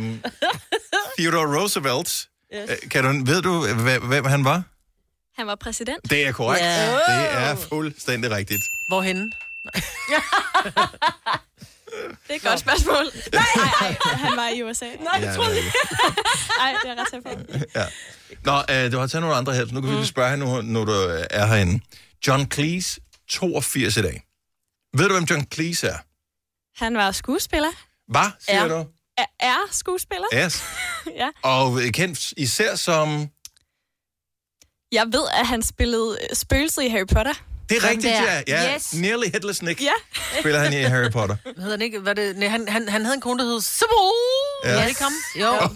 Theodore Roosevelt. Yes. Kan du, ved du, hvem, han var?
Han var præsident.
Det er korrekt.
Ja.
Det er fuldstændig rigtigt.
Hvorhenne?
Det er et godt spørgsmål. Nej, nej, nej, han var i USA. Nej,
Ja, troede jeg.
Nej, det er ret.
Ja. Nå, øh, du har taget nogle andre her, så nu kan vi lige spørge hende, nu, når du øh, er herinde. John Cleese, 82 i dag. Ved du, hvem John Cleese er?
Han var skuespiller.
Hvad, siger
Er.
du?
Er, er skuespiller.
Yes.
ja.
Og kendt især som...
Jeg ved, at han spillede øh, spøgelset i Harry Potter.
Det er rigtigt,
der.
ja. ja.
Yes.
Nearly Headless Nick
Ja.
spiller han i Harry Potter.
Hedder han ikke? Var det, nej, han, han, han havde en kone, der hed Sybil.
Ja.
Ja. Ikke ham? Jo.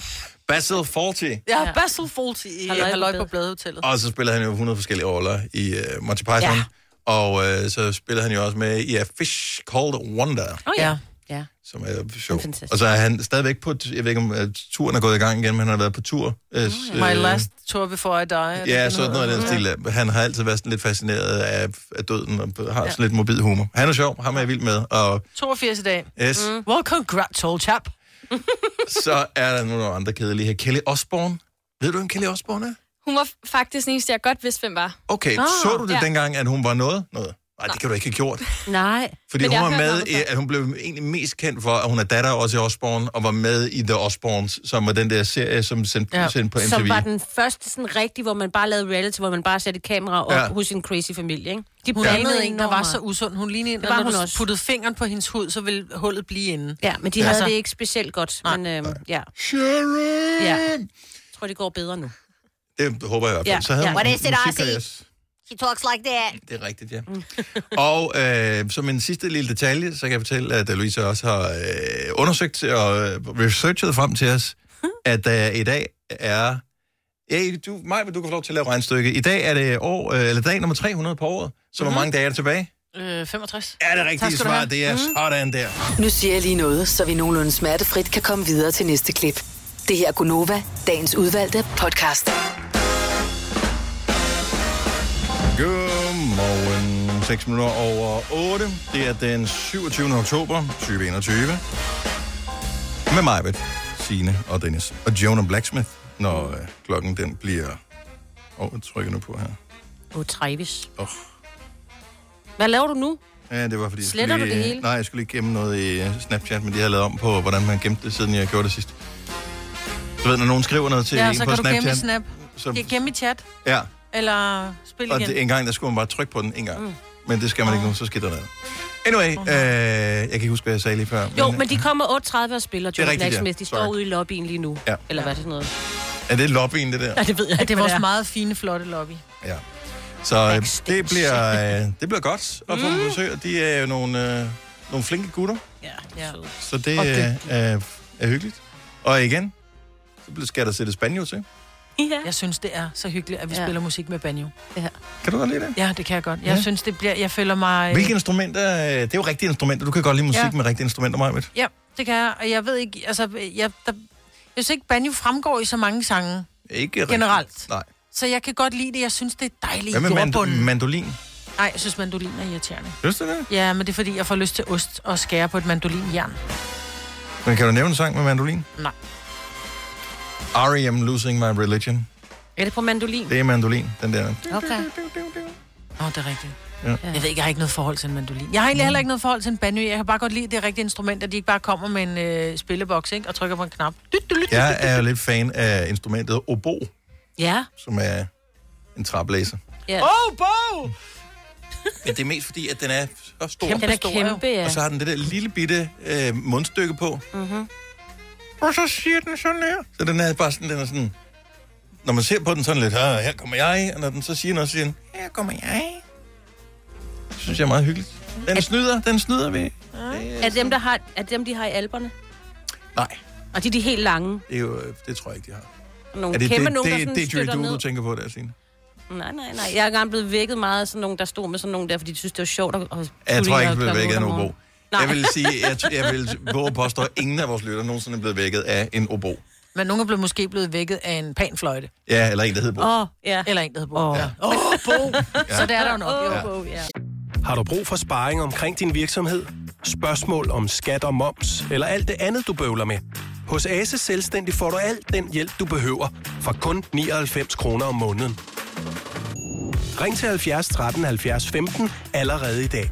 Basil Fawlty.
Ja, Basil Fawlty i
Halløj på
Badehotellet.
Og så spiller han jo 100 forskellige roller i uh, Monty Python.
Ja.
Og øh, så spiller han jo også med i A Fish Called Wonder,
Oh,
Ja.
ja.
som er sjov. Og så er han stadigvæk på, jeg ved ikke om uh, turen er gået i gang igen, men han har været på tur. Øh,
My last tour before I die. det
Ja, sådan noget af den stil. Han har altid været sådan lidt fascineret af, af døden, og har sådan lidt mobil humor. Han er sjov, ham er jeg vild med. Og
82 i dag.
yes,
Mm. Well, congrats, old chap.
så er der nogle andre kedelige her. Kelly Osbourne. Ved du, hvem Kelly Osbourne er?
Hun var faktisk den eneste, jeg godt vidste, hvem var.
Okay,
Ah,
så du det
ja.
dengang, at hun var noget? noget? Nej, det kan du ikke have gjort.
Nej.
Fordi
Men
hun var med, i, at hun blev egentlig mest kendt for, at hun er datter også i Osborne, og var med i The Osborns, som var den der serie, som sendte
Ja.
sendt på MTV.
Som var den første sådan rigtig, hvor man bare lavede reality, hvor man bare satte et kamera op
Ja.
hos en crazy familie, ikke? De
Hun lignede en, der var så usund. Hun lignede en, der,
var hun også.
puttede fingeren på hendes hud, så ville hullet blive inde.
Ja, men de
Ja.
havde
Altså-
det ikke specielt godt. Men øhm, ja,
Sharon!
ja. Jeg tror, det går bedre nu.
Det håber jeg i hvert fald.
Ja.
Så havde
Ja.
hun
What is it. Ozzy? She talks like that.
Det er rigtigt, ja. og øh, som en sidste lille detalje, så kan jeg fortælle, at Louise også har øh, undersøgt og øh, researchet frem til os, at der i dag er Ja, du, Maj, du kan få lov til at lave regnstykke. I dag er det år, øh, eller dag nummer 300 på året. Så hvor
Mhm.
mange dage er der tilbage?
Øh, 65.
Er det
du
svar? Det er
Mhm.
sådan der.
Nu siger jeg lige noget, så vi nogenlunde smertefrit kan komme videre til næste klip. Det her er Gunova, dagens udvalgte podcast.
Godmorgen. 6 minutter over 8. Det er den 27. oktober 2021. Med mig, Signe og Dennis. Og Jonah Blacksmith, når øh, klokken den bliver... Åh, oh, jeg trykker nu på her.
Åh, oh, Travis.
Åh.
Hvad laver du nu?
Ja, det var fordi... jeg skulle
Sletter du
lige,
det hele?
Nej, jeg skulle lige gemme noget i øh, Snapchat, men de har lavet om på, hvordan man gemte det, siden jeg gjorde det sidst. Du ved, når nogen skriver noget til
Ja,
en
så
på
kan du
Snapchat.
gemme i Snap.
så,
Så... Gemme i chat,
ja,
eller spil
og
igen.
det, en gang, der skulle man bare trykke på den en gang. Mm. Men det skal man ikke nu, så skidt der noget. Anyway, øh, jeg kan ikke huske, hvad jeg sagde lige før.
Jo, men de kommer 8.30 og spiller
Det er ja.
Blacksmith. De står
Sorry.
ude i lobbyen lige nu.
Ja.
Eller hvad er det sådan noget?
Er det lobbyen, det der?
Nej, det ved jeg
Ja,
ikke,
det er vores
er.
meget fine, flotte lobby.
Ja. Så øh, det bliver, øh, det bliver godt at få mm. besøg. De er jo nogle, øh, nogle flinke gutter,
Ja, ja.
så det
Og
øh, er, er hyggeligt. Og igen, så skal der sættes banjo til.
Ja.
Jeg synes, det er så hyggeligt, at vi
Ja.
spiller musik med banjo.
Ja.
Kan du godt lide det?
Ja, det kan jeg godt. Jeg
Ja.
synes, det bliver... Jeg føler mig...
Hvilke instrumenter? øh, Det er jo rigtige instrumenter. Du kan godt lide musik
Ja.
med rigtige instrumenter, Majbet.
Ja, det kan jeg. Og jeg ved ikke... Altså, jeg, der, jeg synes ikke, banjo fremgår i så mange sange.
Ikke rigtigt.
Generelt.
Nej.
Så jeg kan godt lide det. Jeg synes, det er dejligt
Hvad med mand- mandolin?
Nej, jeg synes, mandolin er irriterende.
Synes du det?
Ja, men det er fordi, jeg får lyst til ost og skære på et mandolinjern.
Men kan du nævne en sang med mandolin?
Nej.
R.E.M. Losing My Religion.
Er det på mandolin?
Det er mandolin, den der.
Okay.
Åh, oh, det er rigtigt.
Ja.
Jeg ved ikke, jeg har ikke noget forhold til en mandolin. Jeg har egentlig heller ikke noget forhold til en banjo. Jeg kan bare godt lide det rigtige instrument, at de ikke bare kommer med en øh, spilleboks ikke? og trykker på en knap.
Jeg er lidt fan af instrumentet obo,
Ja.
som er en træblæser.
ja.
Oh, bo!
Men det er mest fordi, at den er så stor.
Den er
stor,
kæmpe, ja.
Og så har den det der lille bitte øh, mundstykke på.
Mm-hmm.
Og så siger den sådan her. Så den er bare sådan, den er sådan... Når man ser på den sådan lidt, ah, her kommer jeg, og når den så siger noget, så siger den, her kommer jeg. Det synes jeg er meget hyggeligt. Den snyder, den snyder vi.
Er det dem, der har, er det dem, de har i alberne?
Nej,
Og de er de helt lange.
det, er jo, øh, det tror jeg ikke, de har.
Nogle
Er det
kæmpe
det,
nogen, der
det,
sådan
det, det
støtter
du, du tænker på der, Signe?
Nej, nej, nej. Jeg er engang blevet vækket meget af sådan nogen, der stod med sådan nogen der, fordi de synes, det var sjovt at at
Jeg tror
i
ikke, jeg
klokken
vækket af en
Nej.
Jeg vil sige, jeg, jeg vil våge at påstå, at ingen af vores lytter nogensinde er blevet vækket af en obo.
Men nogen er blevet, måske blevet vækket af en panfløjte.
Ja, eller en, der hedder bo.
Åh, oh, ja.
Eller en, der hedder Bo.
Åh.
Oh. Ja. Oh, Bo!
Ja.
Så det er der jo nok.
Åh,
jo.
oh, ja.
Har du brug for sparring omkring din virksomhed? Spørgsmål om skat og moms, eller alt det andet, du bøvler med? Hos Ase Selvstændig får du alt den hjælp, du behøver, for kun 99 kroner om måneden. Ring til 70 13 70 15 allerede i dag.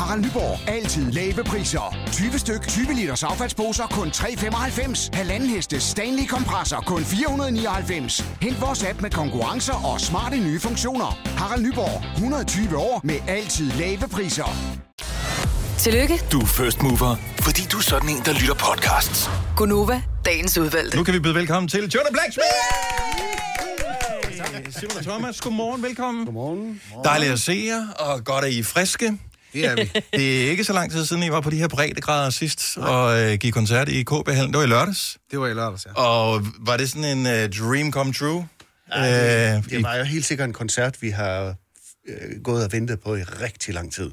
Harald Nyborg. Altid lave priser. 20 styk, 20 liters affaldsposer kun 3,95. Halvanden heste Stanley kompresser kun 499. Hent vores app med konkurrencer og smarte nye funktioner. Harald Nyborg. 120 år med altid lave priser.
Tillykke,
Du er first mover, fordi du er sådan en, der lytter podcasts.
Gunova, dagens udvalgte.
Nu kan vi byde velkommen til Jonah Blacksmith! Simon og Thomas, godmorgen, velkommen.
Godmorgen.
Dejligt at se jer, og godt at I er friske.
Det er vi.
Det er ikke så lang tid siden, I var på de her breddegrader sidst, og øh, gik koncert i KB Hallen. Det var i lørdags.
Det var i lørdags, ja.
Og var det sådan en uh, dream come true?
Ja,
Øh,
det, det var jo helt sikkert en koncert, vi har øh, gået og ventet på i rigtig lang tid.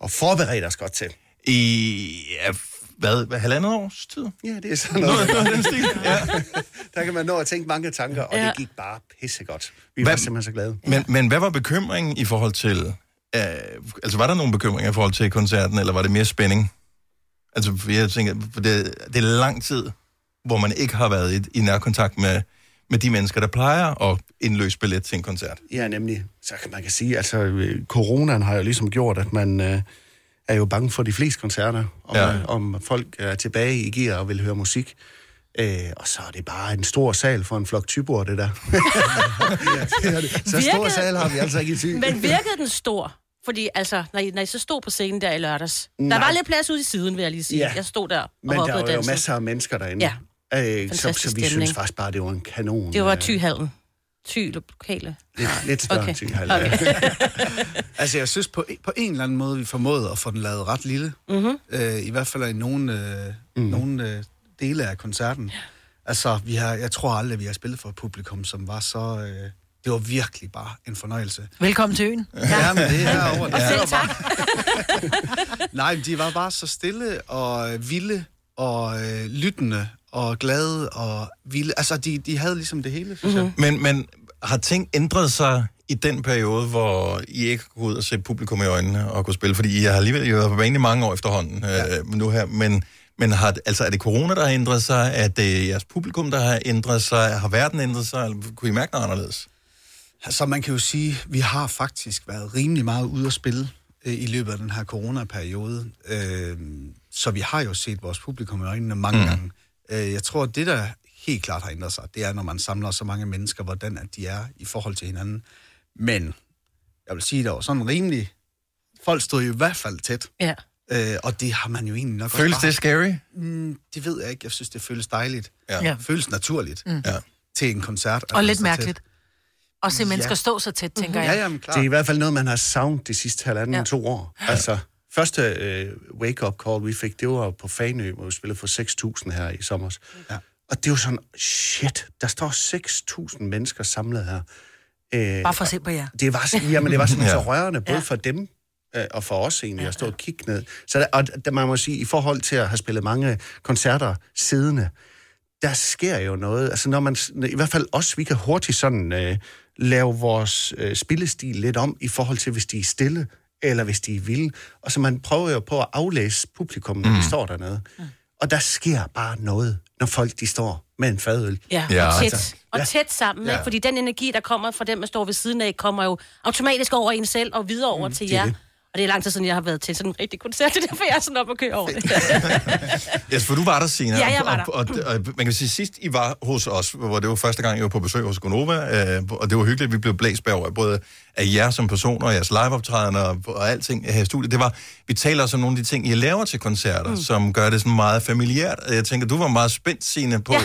Og forberedt os godt til.
I ja, hvad, hvad, halvandet års tid?
Ja, det er sådan noget.
Noget den stil, ja.
Der kan man nå at tænke mange tanker, og
Ja.
det gik bare pissegodt. Vi
Hvad-
var simpelthen så glade.
Men, men hvad var bekymringen i forhold til... Øh, altså, var der nogen bekymringer i forhold til koncerten, eller var det mere spænding? Altså, for jeg tænker, for det, det er lang tid, hvor man ikke har været i, i nærkontakt med, med de mennesker, der plejer at indløse billet til en koncert.
Ja, nemlig. Så kan man kan sige, altså øh, coronaen har jo ligesom gjort, at man øh, er jo bange for de fleste koncerter, om,
Ja.
ja. om folk er tilbage i gear og vil høre musik. Øh, og så er det bare en stor sal for en flok typer, det der. ja, det er det. Så stor
Virkede-
sal har vi altså ikke i.
Men virkede den stor? Fordi altså, når I, når I så stod på scenen der i lørdags, der
Nej.
var lidt plads ude i siden, vil jeg lige sige.
Ja.
Jeg stod der og
Men der
hoppede
var
og
jo masser af mennesker derinde.
Ja.
Øh, så,
Fantastisk
så vi
stemning.
synes faktisk bare, det var en kanon.
Det var
øh,
Thyhallen. Thy lokale.
Lidt, lidt større
Okay.
Thy
Okay.
Altså, jeg synes på, på en eller anden måde, vi formåede at få den lavet ret lille.
Mhm.
Øh, I hvert fald i nogle, øh, mm. nogle øh, dele af koncerten. Altså, vi har, jeg tror aldrig, vi har spillet for et publikum, som var så... Øh, det var virkelig bare en fornøjelse.
Velkommen til øen.
Ja, men det er herovre.
Og
Det
selv
var bare... Nej, de var bare så stille og øh, vilde og øh, lyttende og glade og vilde. Altså, de, de havde ligesom det hele, synes mm-hmm. jeg.
Men, men har ting ændret sig i den periode, hvor I ikke kunne gå ud og se publikum i øjnene og kunne spille? Fordi I har alligevel jo været på banen i mange år efterhånden ja. øh, nu her, men, men har, altså, er det corona, der har ændret sig? Er det jeres publikum, der har ændret sig? Har verden ændret sig? Eller kunne I mærke noget anderledes?
Altså, man kan jo sige, vi har faktisk været rimelig meget ude at spille øh, i løbet af den her coronaperiode. Øh, så vi har jo set vores publikum i øjnene mange mm. gange. Øh, jeg tror, det der helt klart har ændret sig, det er, når man samler så mange mennesker, hvordan at de er i forhold til hinanden. Men jeg vil sige, der var sådan rimelig... Folk stod jo i hvert fald tæt.
Ja.
Øh, og det har man jo egentlig nok
Føles
også
det scary?
Mm, det ved jeg ikke. Jeg synes, det føles dejligt.
Ja.
Ja.
Føles naturligt
Mm.
ja.
til en koncert.
Og lidt
står tæt.
Og se mennesker stå så tæt, tænker
Mhm.
jeg.
Ja, jamen, klar.
Det er i hvert fald noget, man har savnet de sidste halvanden
Ja.
ja. to år. Altså, første øh, wake-up call, vi fik, det var på Fanø, hvor vi spillede for 6.000 her i sommer.
Ja.
Og det var sådan, shit, der står 6.000 mennesker samlet her. Øh,
Bare for at se på jer.
det var, jamen, det var sådan
Ja.
så rørende, både
Ja.
for dem øh, og for os egentlig, at stå og kigge ned. Så der, og der, man må sige, i forhold til at have spillet mange koncerter siddende, der sker jo noget. Altså når man, i hvert fald os, vi kan hurtigt sådan øh, lave vores øh, spillestil lidt om, i forhold til, hvis de er stille, eller hvis de er vilde. Og så man prøver jo på at aflæse publikum, når mm. de står dernede. Mm. Og der sker bare noget, når folk de står med en fadøl.
Ja,
Ja.
ja. og tæt.
Altså,
Og tæt sammen, ja. Ikke? Fordi den energi, der kommer fra dem, der står ved siden af, kommer jo automatisk over en selv og videre over mm, til
er
jer.
det.
Og det er lang tid siden, jeg har været til sådan en rigtig koncert, det er derfor, jeg er sådan op og køre over det.
Yes, for du var der, Signe.
Ja, jeg var der.
Og, og, og, og man kan sige, sidst I var hos os, hvor det var første gang, I var på besøg hos Gonova, øh, og det var hyggeligt, vi blev blæst bagover, både af jer som personer, og jeres liveoptrædener og, og alting her i studiet. Det var, vi taler også om nogle af de ting, I laver til koncerter, mm. som gør det sådan meget familiært. Jeg tænker, du var meget spændt, Signe, på,
Ja.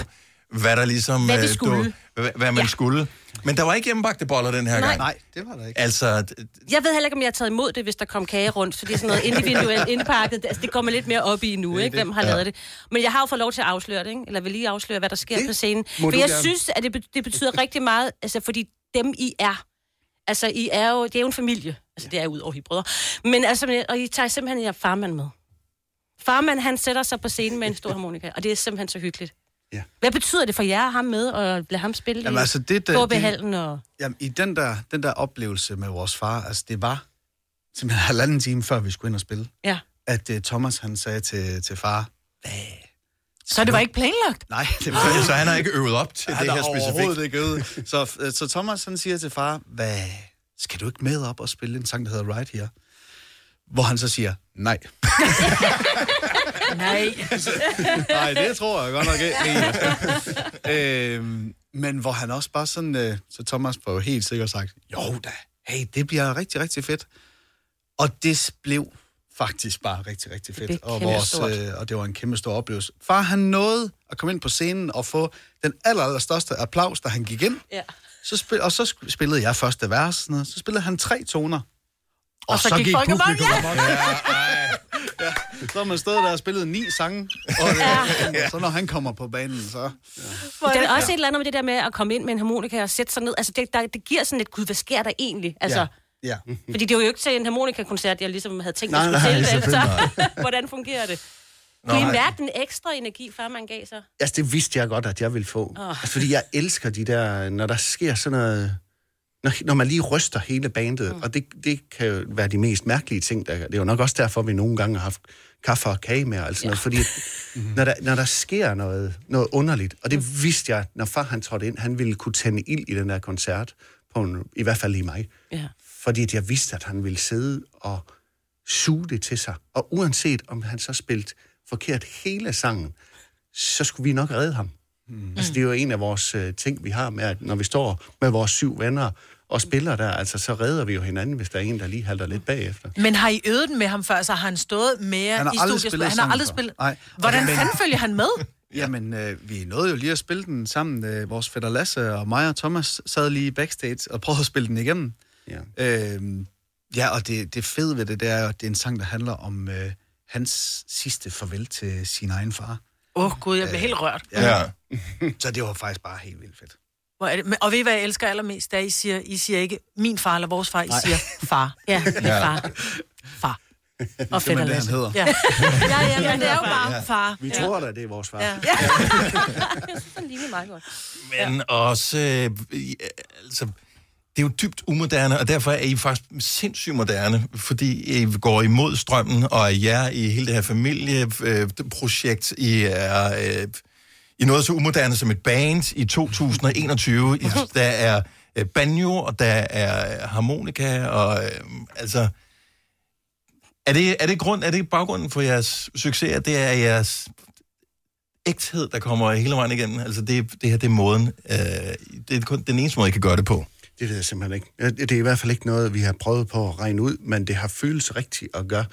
Hvad der ligesom...
Hvad vi
øh,
skulle.
Du, hvad, hvad man ja. skulle. Men der var ikke hjemmebagte boller den her
Nej.
gang.
Nej, det var der ikke.
Altså,
Jeg ved heller ikke, om jeg har taget imod det, hvis der kom kage rundt, så det er sådan noget individuelt indpakket. Altså, det kommer lidt mere op i nu, ikke? hvem har lavet det. Men jeg har jo fået lov til at afsløre det, ikke? eller vil lige afsløre, hvad der sker
Det
på scenen. For jeg
gerne.
synes, at det, det betyder rigtig meget, altså fordi dem I er, altså I er jo, det er jo en familie. Altså det er ud over I brødre. Men altså, og I tager simpelthen jer farmand med. Farmand, han sætter sig på scenen med en stor harmonika, og det er simpelthen så hyggeligt.
Ja.
Hvad betyder det for jer at have ham med og lade ham spille
Jamen,
i
altså, det, der-
KB
det-
Hallen og...
Jamen, i den der, den der oplevelse med vores far, altså det var simpelthen halvanden time før vi skulle ind og spille,
Ja.
at uh, Thomas han sagde til, til far, hvad?
Så det var ikke planlagt?
Nej, det var
så, han har ikke øvet op til
han
det her specifikt.
overhovedet ikke øvet. Så, øh, så Thomas han siger til far, hvad? Skal du ikke med op og spille en sang, der hedder Right Here? Hvor han så siger, nej.
Nej.
Nej, det tror jeg godt nok ikke. øhm, men hvor han også bare sådan, øh, så Thomas var jo helt sikkert sagt, jo da, hey, det bliver rigtig, rigtig fedt. Og det blev faktisk bare rigtig, rigtig fedt.
blev
Og,
kæmpestort.
øh, og det var en kæmpe stor oplevelse. Far, han nåede at komme ind på scenen og få den aller, aller største applaus, da han gik ind.
Ja.
Så spil, og så spillede jeg første vers, sådan noget. så spillede han tre toner. Og,
Og så gik folk amok,
publikum
ja.
amok. Ja, så har man stået der og spillet ni sange, og ja. så når han kommer på banen, så...
Men der er også et eller andet med det der med at komme ind med en harmonika og sætte sig ned. Altså, det, der, det giver sådan et, gud, hvad sker der egentlig? Altså,
Ja. ja.
Fordi det var jo ikke til en harmonikakoncert, jeg ligesom havde tænkt,
Nej,
mig skulle
nej,
til.
selvfølgelig
Så, hvordan fungerer det?
Nå,
Kunne I
nej.
mærke den ekstra energi, før man gav sig?
Altså, det vidste jeg godt, at jeg ville få. Oh. Altså, fordi jeg elsker de der, når der sker sådan noget når, når man lige ryster hele bandet, mm. og det, det kan jo være de mest mærkelige ting. Der, det er jo nok også derfor, vi nogle gange har haft kaffe og kage med, altså ja. noget, fordi mm-hmm. når, der, når der sker noget, noget underligt, og det vidste jeg, når far han trådte ind, han ville kunne tænde ild i den der koncert, på en, i hvert fald i mig.
Ja.
Fordi at jeg vidste, at han ville sidde og suge det til sig. Og uanset om han så spillede forkert hele sangen, så skulle vi nok redde ham. Mm. Altså, det er jo en af vores uh, ting, vi har med, at når vi står med vores syv venner og spiller der, altså, så redder vi jo hinanden, hvis der er en, der lige halter lidt bagefter.
Men har I øvet den med ham før? Så har han stået mere
Han
i studiet? Han har aldrig spillet?
Nej.
Hvordan
Men-
fanden følger han med?
Jamen, øh, vi nåede jo lige at spille den sammen. Øh, vores fætter Lasse og mig og Thomas sad lige backstage og prøvede at spille den igennem.
Ja,
øh, ja og det, det fede ved det, det er jo, at det er en sang, der handler om øh, hans sidste farvel til sin egen far.
Åh oh, gud, jeg bliver helt rørt.
Ja. Så det var faktisk bare helt vildt fedt.
Hvor er det? Men- Og ved I, hvad jeg elsker allermest? Er, I siger, I siger ikke min far eller vores far, I
Nej.
siger far.
Ja, min
Ja.
far.
Far. Og fætter
det, han
Lasse.
hedder.
Ja. ja, ja, men det er jo bare
Ja.
far.
Vi
Ja.
tror da, det er vores far.
Ja.
Jeg synes, den ligner meget godt.
Men ja. også, øh, i- altså, det er jo dybt umoderne, og derfor er I faktisk sindssygt moderne, fordi I går imod strømmen, og er jer i hele det her familieprojekt, I er øh, i noget så umoderne som et band i 2021. I, der er øh, banjo, og der er harmonika, og øh, altså... Er det, er det, grund, er det baggrunden for jeres succes, at det er jeres ægthed, der kommer hele vejen igennem? Altså det, det her, det er måden. Øh, det er kun den eneste måde, I kan gøre det på.
Det ved jeg simpelthen ikke. Det er i hvert fald ikke noget, vi har prøvet på at regne ud, men det har føles rigtigt at gøre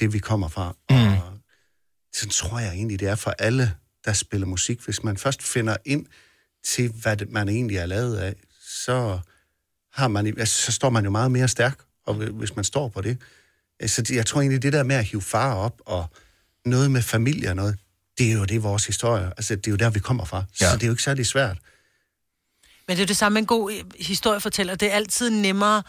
det, vi kommer fra. Mm. Og sådan tror jeg egentlig, det er for alle, der spiller musik. Hvis man først finder ind til, hvad man egentlig er lavet af, så, har man, altså, så står man jo meget mere stærk, og hvi- hvis man står på det. Øh, Så det- jeg tror egentlig, det der med at hive far op, og noget med familie og noget, det er jo det vores historie. Altså, det er jo der, vi kommer fra. Ja. Så det er jo ikke særlig svært.
Men det er det samme med en god øh, historiefortæller. Det er altid nemmere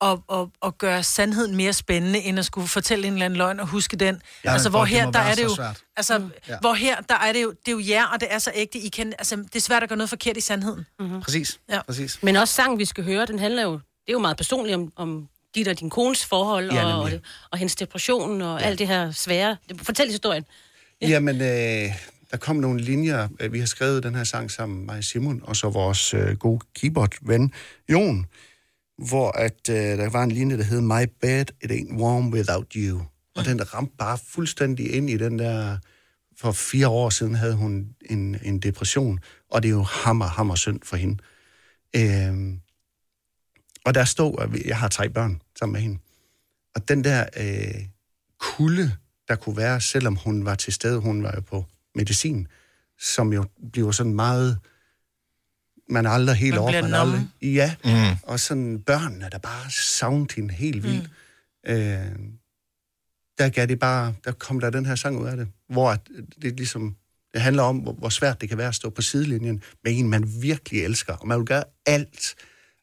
at, at, at gøre sandheden mere spændende, end at skulle fortælle en eller anden løgn og huske den.
Ja,
altså, hvor
det
her, der er det jo...
svært.
Altså,
Mm. Ja.
hvor her, der er det jo, det er jo jer, og det er så ægte. I kan, altså, det er svært at gøre noget forkert i sandheden.
Mm-hmm.
Præcis.
Ja.
Præcis.
Men også sangen, vi skal høre, den handler jo, det er jo meget personligt om, om dit og din kones forhold,
Ja,
og, og, og hendes depression, og ja. alt det her svære. Fortæl historien.
Ja. Jamen, øh, der kom nogle linjer. Vi har skrevet den her sang sammen, mig Simon, og så vores øh, gode keyboard-ven, Jon, hvor at, øh, der var en linje, der hed My bed, it ain't warm without you. Og den ramte bare fuldstændig ind i den der... For fire år siden havde hun en, en depression, og det er jo hammer, hammer synd for hende. Øh, og der stod, at jeg har tre børn sammen med hende. Og den der øh, kulde, der kunne være, selvom hun var til stede, hun var jo på medicin, som jo bliver sådan meget... Man er aldrig helt
Man
over. Man er aldrig, ja,
Mm.
og sådan børnene, der bare savnede hende helt vildt. Mm. Øh, der gav det bare, der kom der den her sang ud af det, hvor det ligesom, det handler om, hvor, hvor svært det kan være at stå på sidelinjen med en, man virkelig elsker, og man vil gøre alt.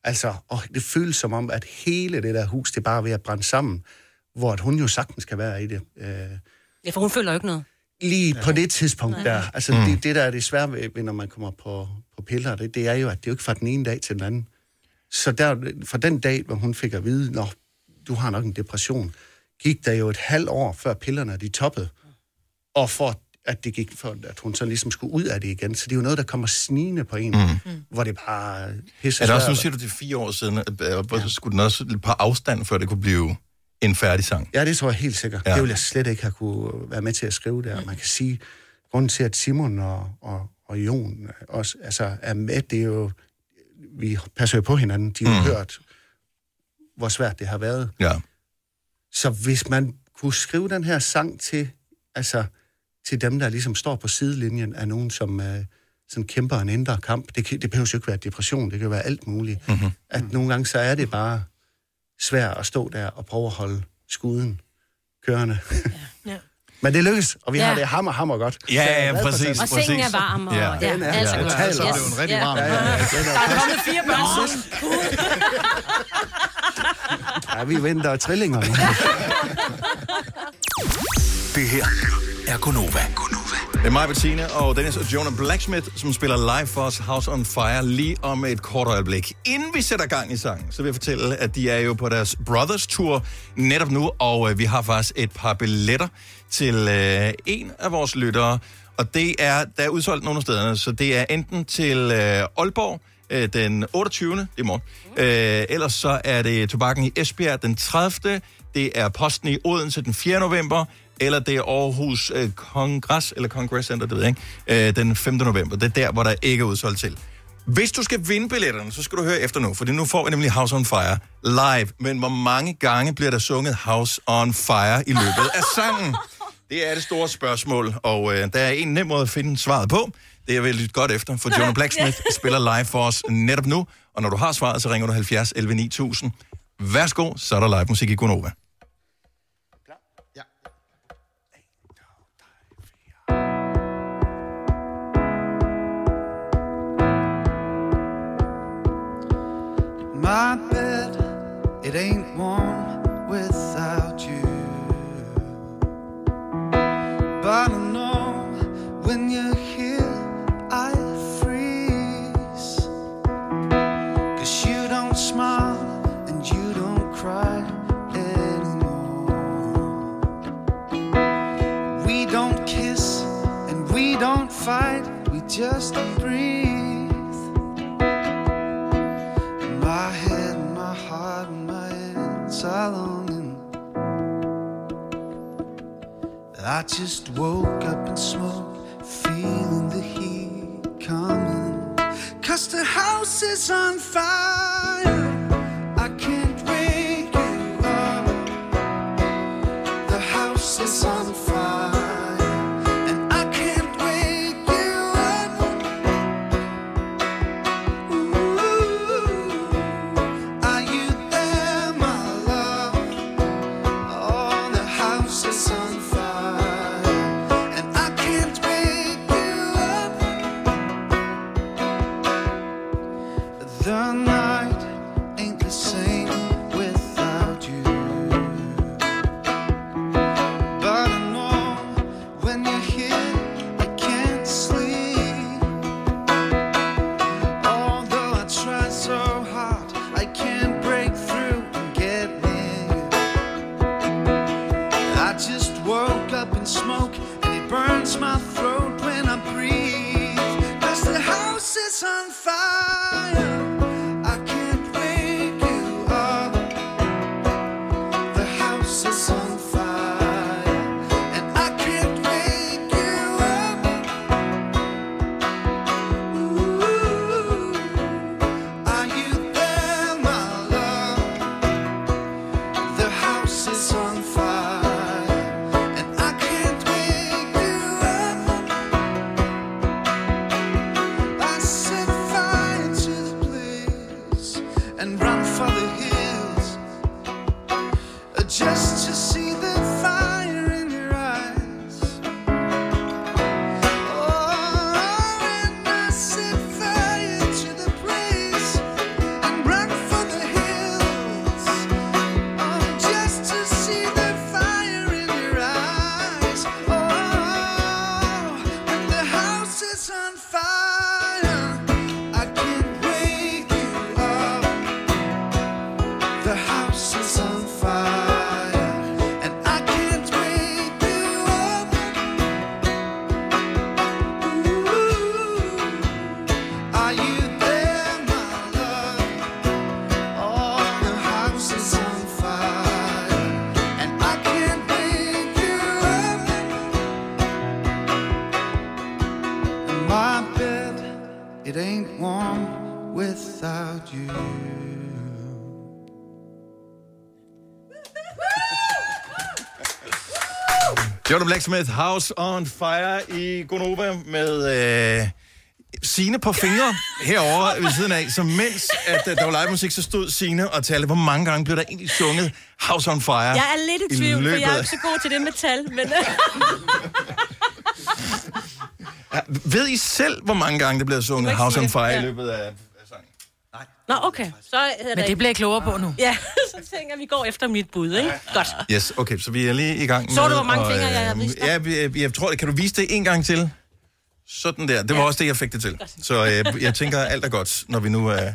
Altså, og det føles som om, at hele det der hus, det er bare ved at brænde sammen, hvor at hun jo sagtens kan være i det. Øh,
Ja, for hun føler jo ikke noget.
Lige ja. på det tidspunkt
Nej.
der. Altså,
Mm.
mm. det, det, der er det svære ved, ved, når man kommer på, på piller, det, det er jo, at det er jo ikke fra den ene dag til den anden. Så der, fra den dag, hvor hun fik at vide, når du har nok en depression, gik der jo et halvt år, før pillerne de toppede. Og for at det gik for, at hun så ligesom skulle ud af det igen. Så det er jo noget, der kommer snigende på en, mm. hvor det bare pisser
Er det også, nu siger du, det er fire år siden, og ja. skulle den også lidt på afstand, før det kunne blive en færdig sang?
Ja, det tror jeg helt sikkert.
Ja.
Det ville jeg slet ikke have kunne være med til at skrive der. Man kan sige, grunden til, at Simon og, og, og Jon også altså, er med, det er jo, vi passer jo på hinanden. De har
Mm.
hørt, hvor svært det har været.
Ja.
Så hvis man kunne skrive den her sang til, altså, til dem, der ligesom står på sidelinjen af nogen, som uh, sådan kæmper en indre kamp, det, kan, det behøver jo ikke være depression, det kan være alt muligt.
Mm-hmm.
At nogle gange, så er det bare svært at stå der og prøve at holde skuden kørende.
Ja.
Men det lykkes, og vi
Ja.
har det hammer, hammer godt.
Ja,
er
ja,
for
præcis.
Og sengen er varm, og
Ja.
ja,
Den er-
er
ja,
godt.
totalt
Så er det jo en rigtig
Ja.
varm.
Ja, ja, ja,
Der
er,
er kommet fire børn.
ja, vi venter trillinger.
Det her er Gonova. Gonova.
Det er mig, Bettina, og Dennis og Jonah Blacksmith, som spiller live for os House on Fire lige om et kort øjeblik. Inden vi sætter gang i sangen, så vil jeg fortælle, at de er jo på deres Brothers Tour netop nu, og øh, vi har faktisk et par billetter til øh, en af vores lyttere. Og det er, der er udsolgt nogle af stederne, så det er enten til øh, Aalborg, øh, den 28. det er i morgen. Øh, ellers så er det Tobakken i Esbjerg den 30. Det er Posten i Odense den 4. november. Eller det er Aarhus øh, Kongress, eller Congress Center, det ved jeg ikke, øh, den 5. november. Det er der, hvor der ikke er udsolgt til. Hvis du skal vinde billetterne, så skal du høre efter nu, for nu får vi nemlig House on Fire live. Men hvor mange gange bliver der sunget House on Fire i løbet af sangen? Det er det store spørgsmål, og øh, der er en nem måde at finde svaret på. Det er vel lidt godt efter, for Jonah Blacksmith spiller live for os netop nu. Og når du har svaret, så ringer du 70 11 9000. Værsgo, så er der live musik i Gunova.
It ain't just woke up and smoke, feeling the heat coming. Cause the house is on fire. Smoke, and it burns my throat when I breathe. Cause the house is on fire. My bed, it ain't warm without you.
Jonah Blacksmith, House on Fire i Gonova med øh, Sine på fingre herovre ved siden af. Så mens at, øh, der var live musik, så stod Sine og talte, hvor mange gange blev der egentlig sunget House on Fire.
Jeg er lidt i tvivl, for
løbet
jeg er ikke så god til det med tal, men...
Ja, Ved I selv, hvor mange gange der bliver sunget House on
det.
Fire
Ja.
i løbet af...
Nå, okay. Så er
Men det bliver jeg klogere på nu.
Ja, så tænker jeg, vi går efter mit bud, ikke? Godt.
Yes, okay, så vi er lige i gang
Så du,
med
hvor mange
at,
fingre jeg
øhm,
viste dig?
Ja, jeg, jeg tror det. Kan du vise det en gang til? Sådan der. Det var ja. også det, jeg fik det til. Så øh, jeg tænker, alt er godt, når vi nu er,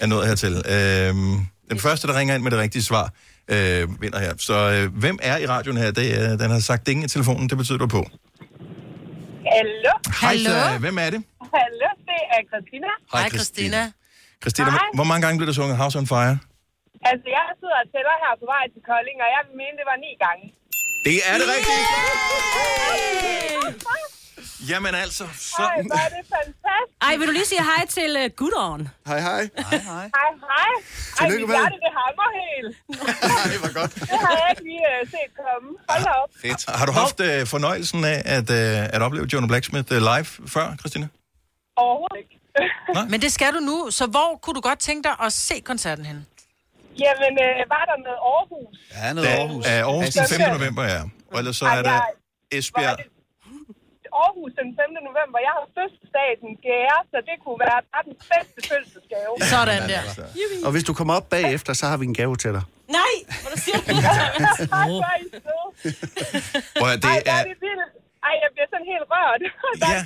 er nået hertil. Øhm, den første, der ringer ind med det rigtige svar, øh, vinder her. Så øh, hvem er i radioen her? Det, er, den har sagt ding i telefonen. Det betyder du på.
Hallo?
Hej, så, hvem er det?
Hallo, det er Christina.
Hej, Christina. Christina, hvor, hvor mange gange blev der sunget House on Fire?
Altså, jeg sidder og tæller her på vej til Kolding, og jeg mener, det var ni gange.
Det er det rigtige. Jamen altså, så...
Ej, hvor er det fantastisk.
Ej, vil du lige sige hej til uh, Gudrun?
Hej, hej.
Hej, hej. Ej,
Tillykke
mit
med.
hjerte, det hammer helt.
Nej, hvor godt.
Det har jeg ikke lige uh, set komme. Hold da op.
Fedt. Har du haft øh, fornøjelsen af at, øh, at opleve Jonah Blacksmith øh, live før, Christina?
Overhovedet ikke.
Men det skal du nu, så hvor kunne du godt tænke dig at se koncerten hen?
Jamen, øh, var der noget Aarhus?
Ja, noget
Da,
Aarhus.
Er Aarhus den 5. november, ja. Og ellers så er der Esbjerg.
Aarhus den 5. november. Jeg har fødselsdag den 4., så det kunne være verdens bedste fødselsgave.
Sådan der.
Og hvis du kommer op bagefter, så har vi en gave til dig.
Nej, hvor du siger du
er.
Prøv at, det er,
det vildt. Ej, jeg bliver sådan helt rørt.
Ja.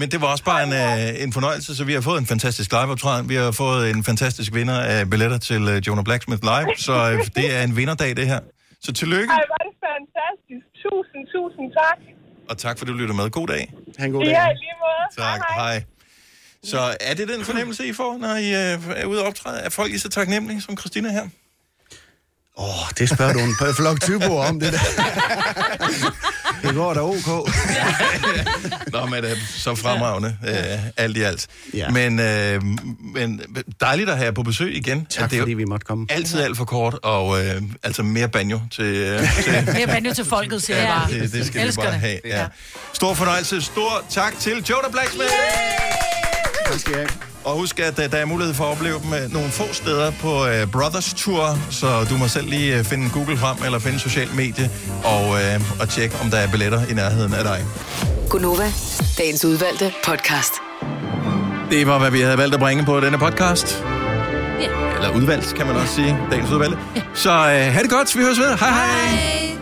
men det var også bare en, øh, en fornøjelse, så vi har fået en fantastisk liveoptræden. Vi har fået en fantastisk vinder af billetter til øh, Jonah Blacksmith live, så øh, det er en vinderdag, det her. Så tillykke,
Ej, er det fantastisk. Tusind, tusind tak.
Og tak fordi du lytter med. God dag.
Ha' en god
Ja,
dag.
i lige måde.
Tak, hej. Så er det den fornemmelse, I får, når I øh, er ude og optræde? Er folk lige så taknemmelige som Christina her?
Åh, oh, det spørger du en flok typer om, det der. det går da ok.
Nå, men det er så fremragende, øh, alt i alt.
Ja.
Men, øh, men dejligt at have jer på besøg igen.
Tak,
det er
fordi vi måtte komme.
altid alt for kort, og øh, altså mere banjo til... Øh, til
Mere banjo til folket, siger jeg bare.
det, det skal
Elsker
vi bare
det.
have. Ja. Stor fornøjelse. Stor tak til Jonah Blacksmith.
Tak skal I have.
Og husk, at uh, der er mulighed for at opleve dem uh, nogle få steder på uh, Brothers Tour, så du må selv lige uh, finde Google frem, eller finde social medie, og, uh, og tjekke, om der er billetter i nærheden af dig.
Gunova, dagens udvalgte podcast.
Det var, hvad vi havde valgt at bringe på denne podcast.
Ja.
Eller udvalgt, kan man også sige. Dagens udvalgte. Så uh, ha' det godt. Vi høres ved. Hej hej. hej.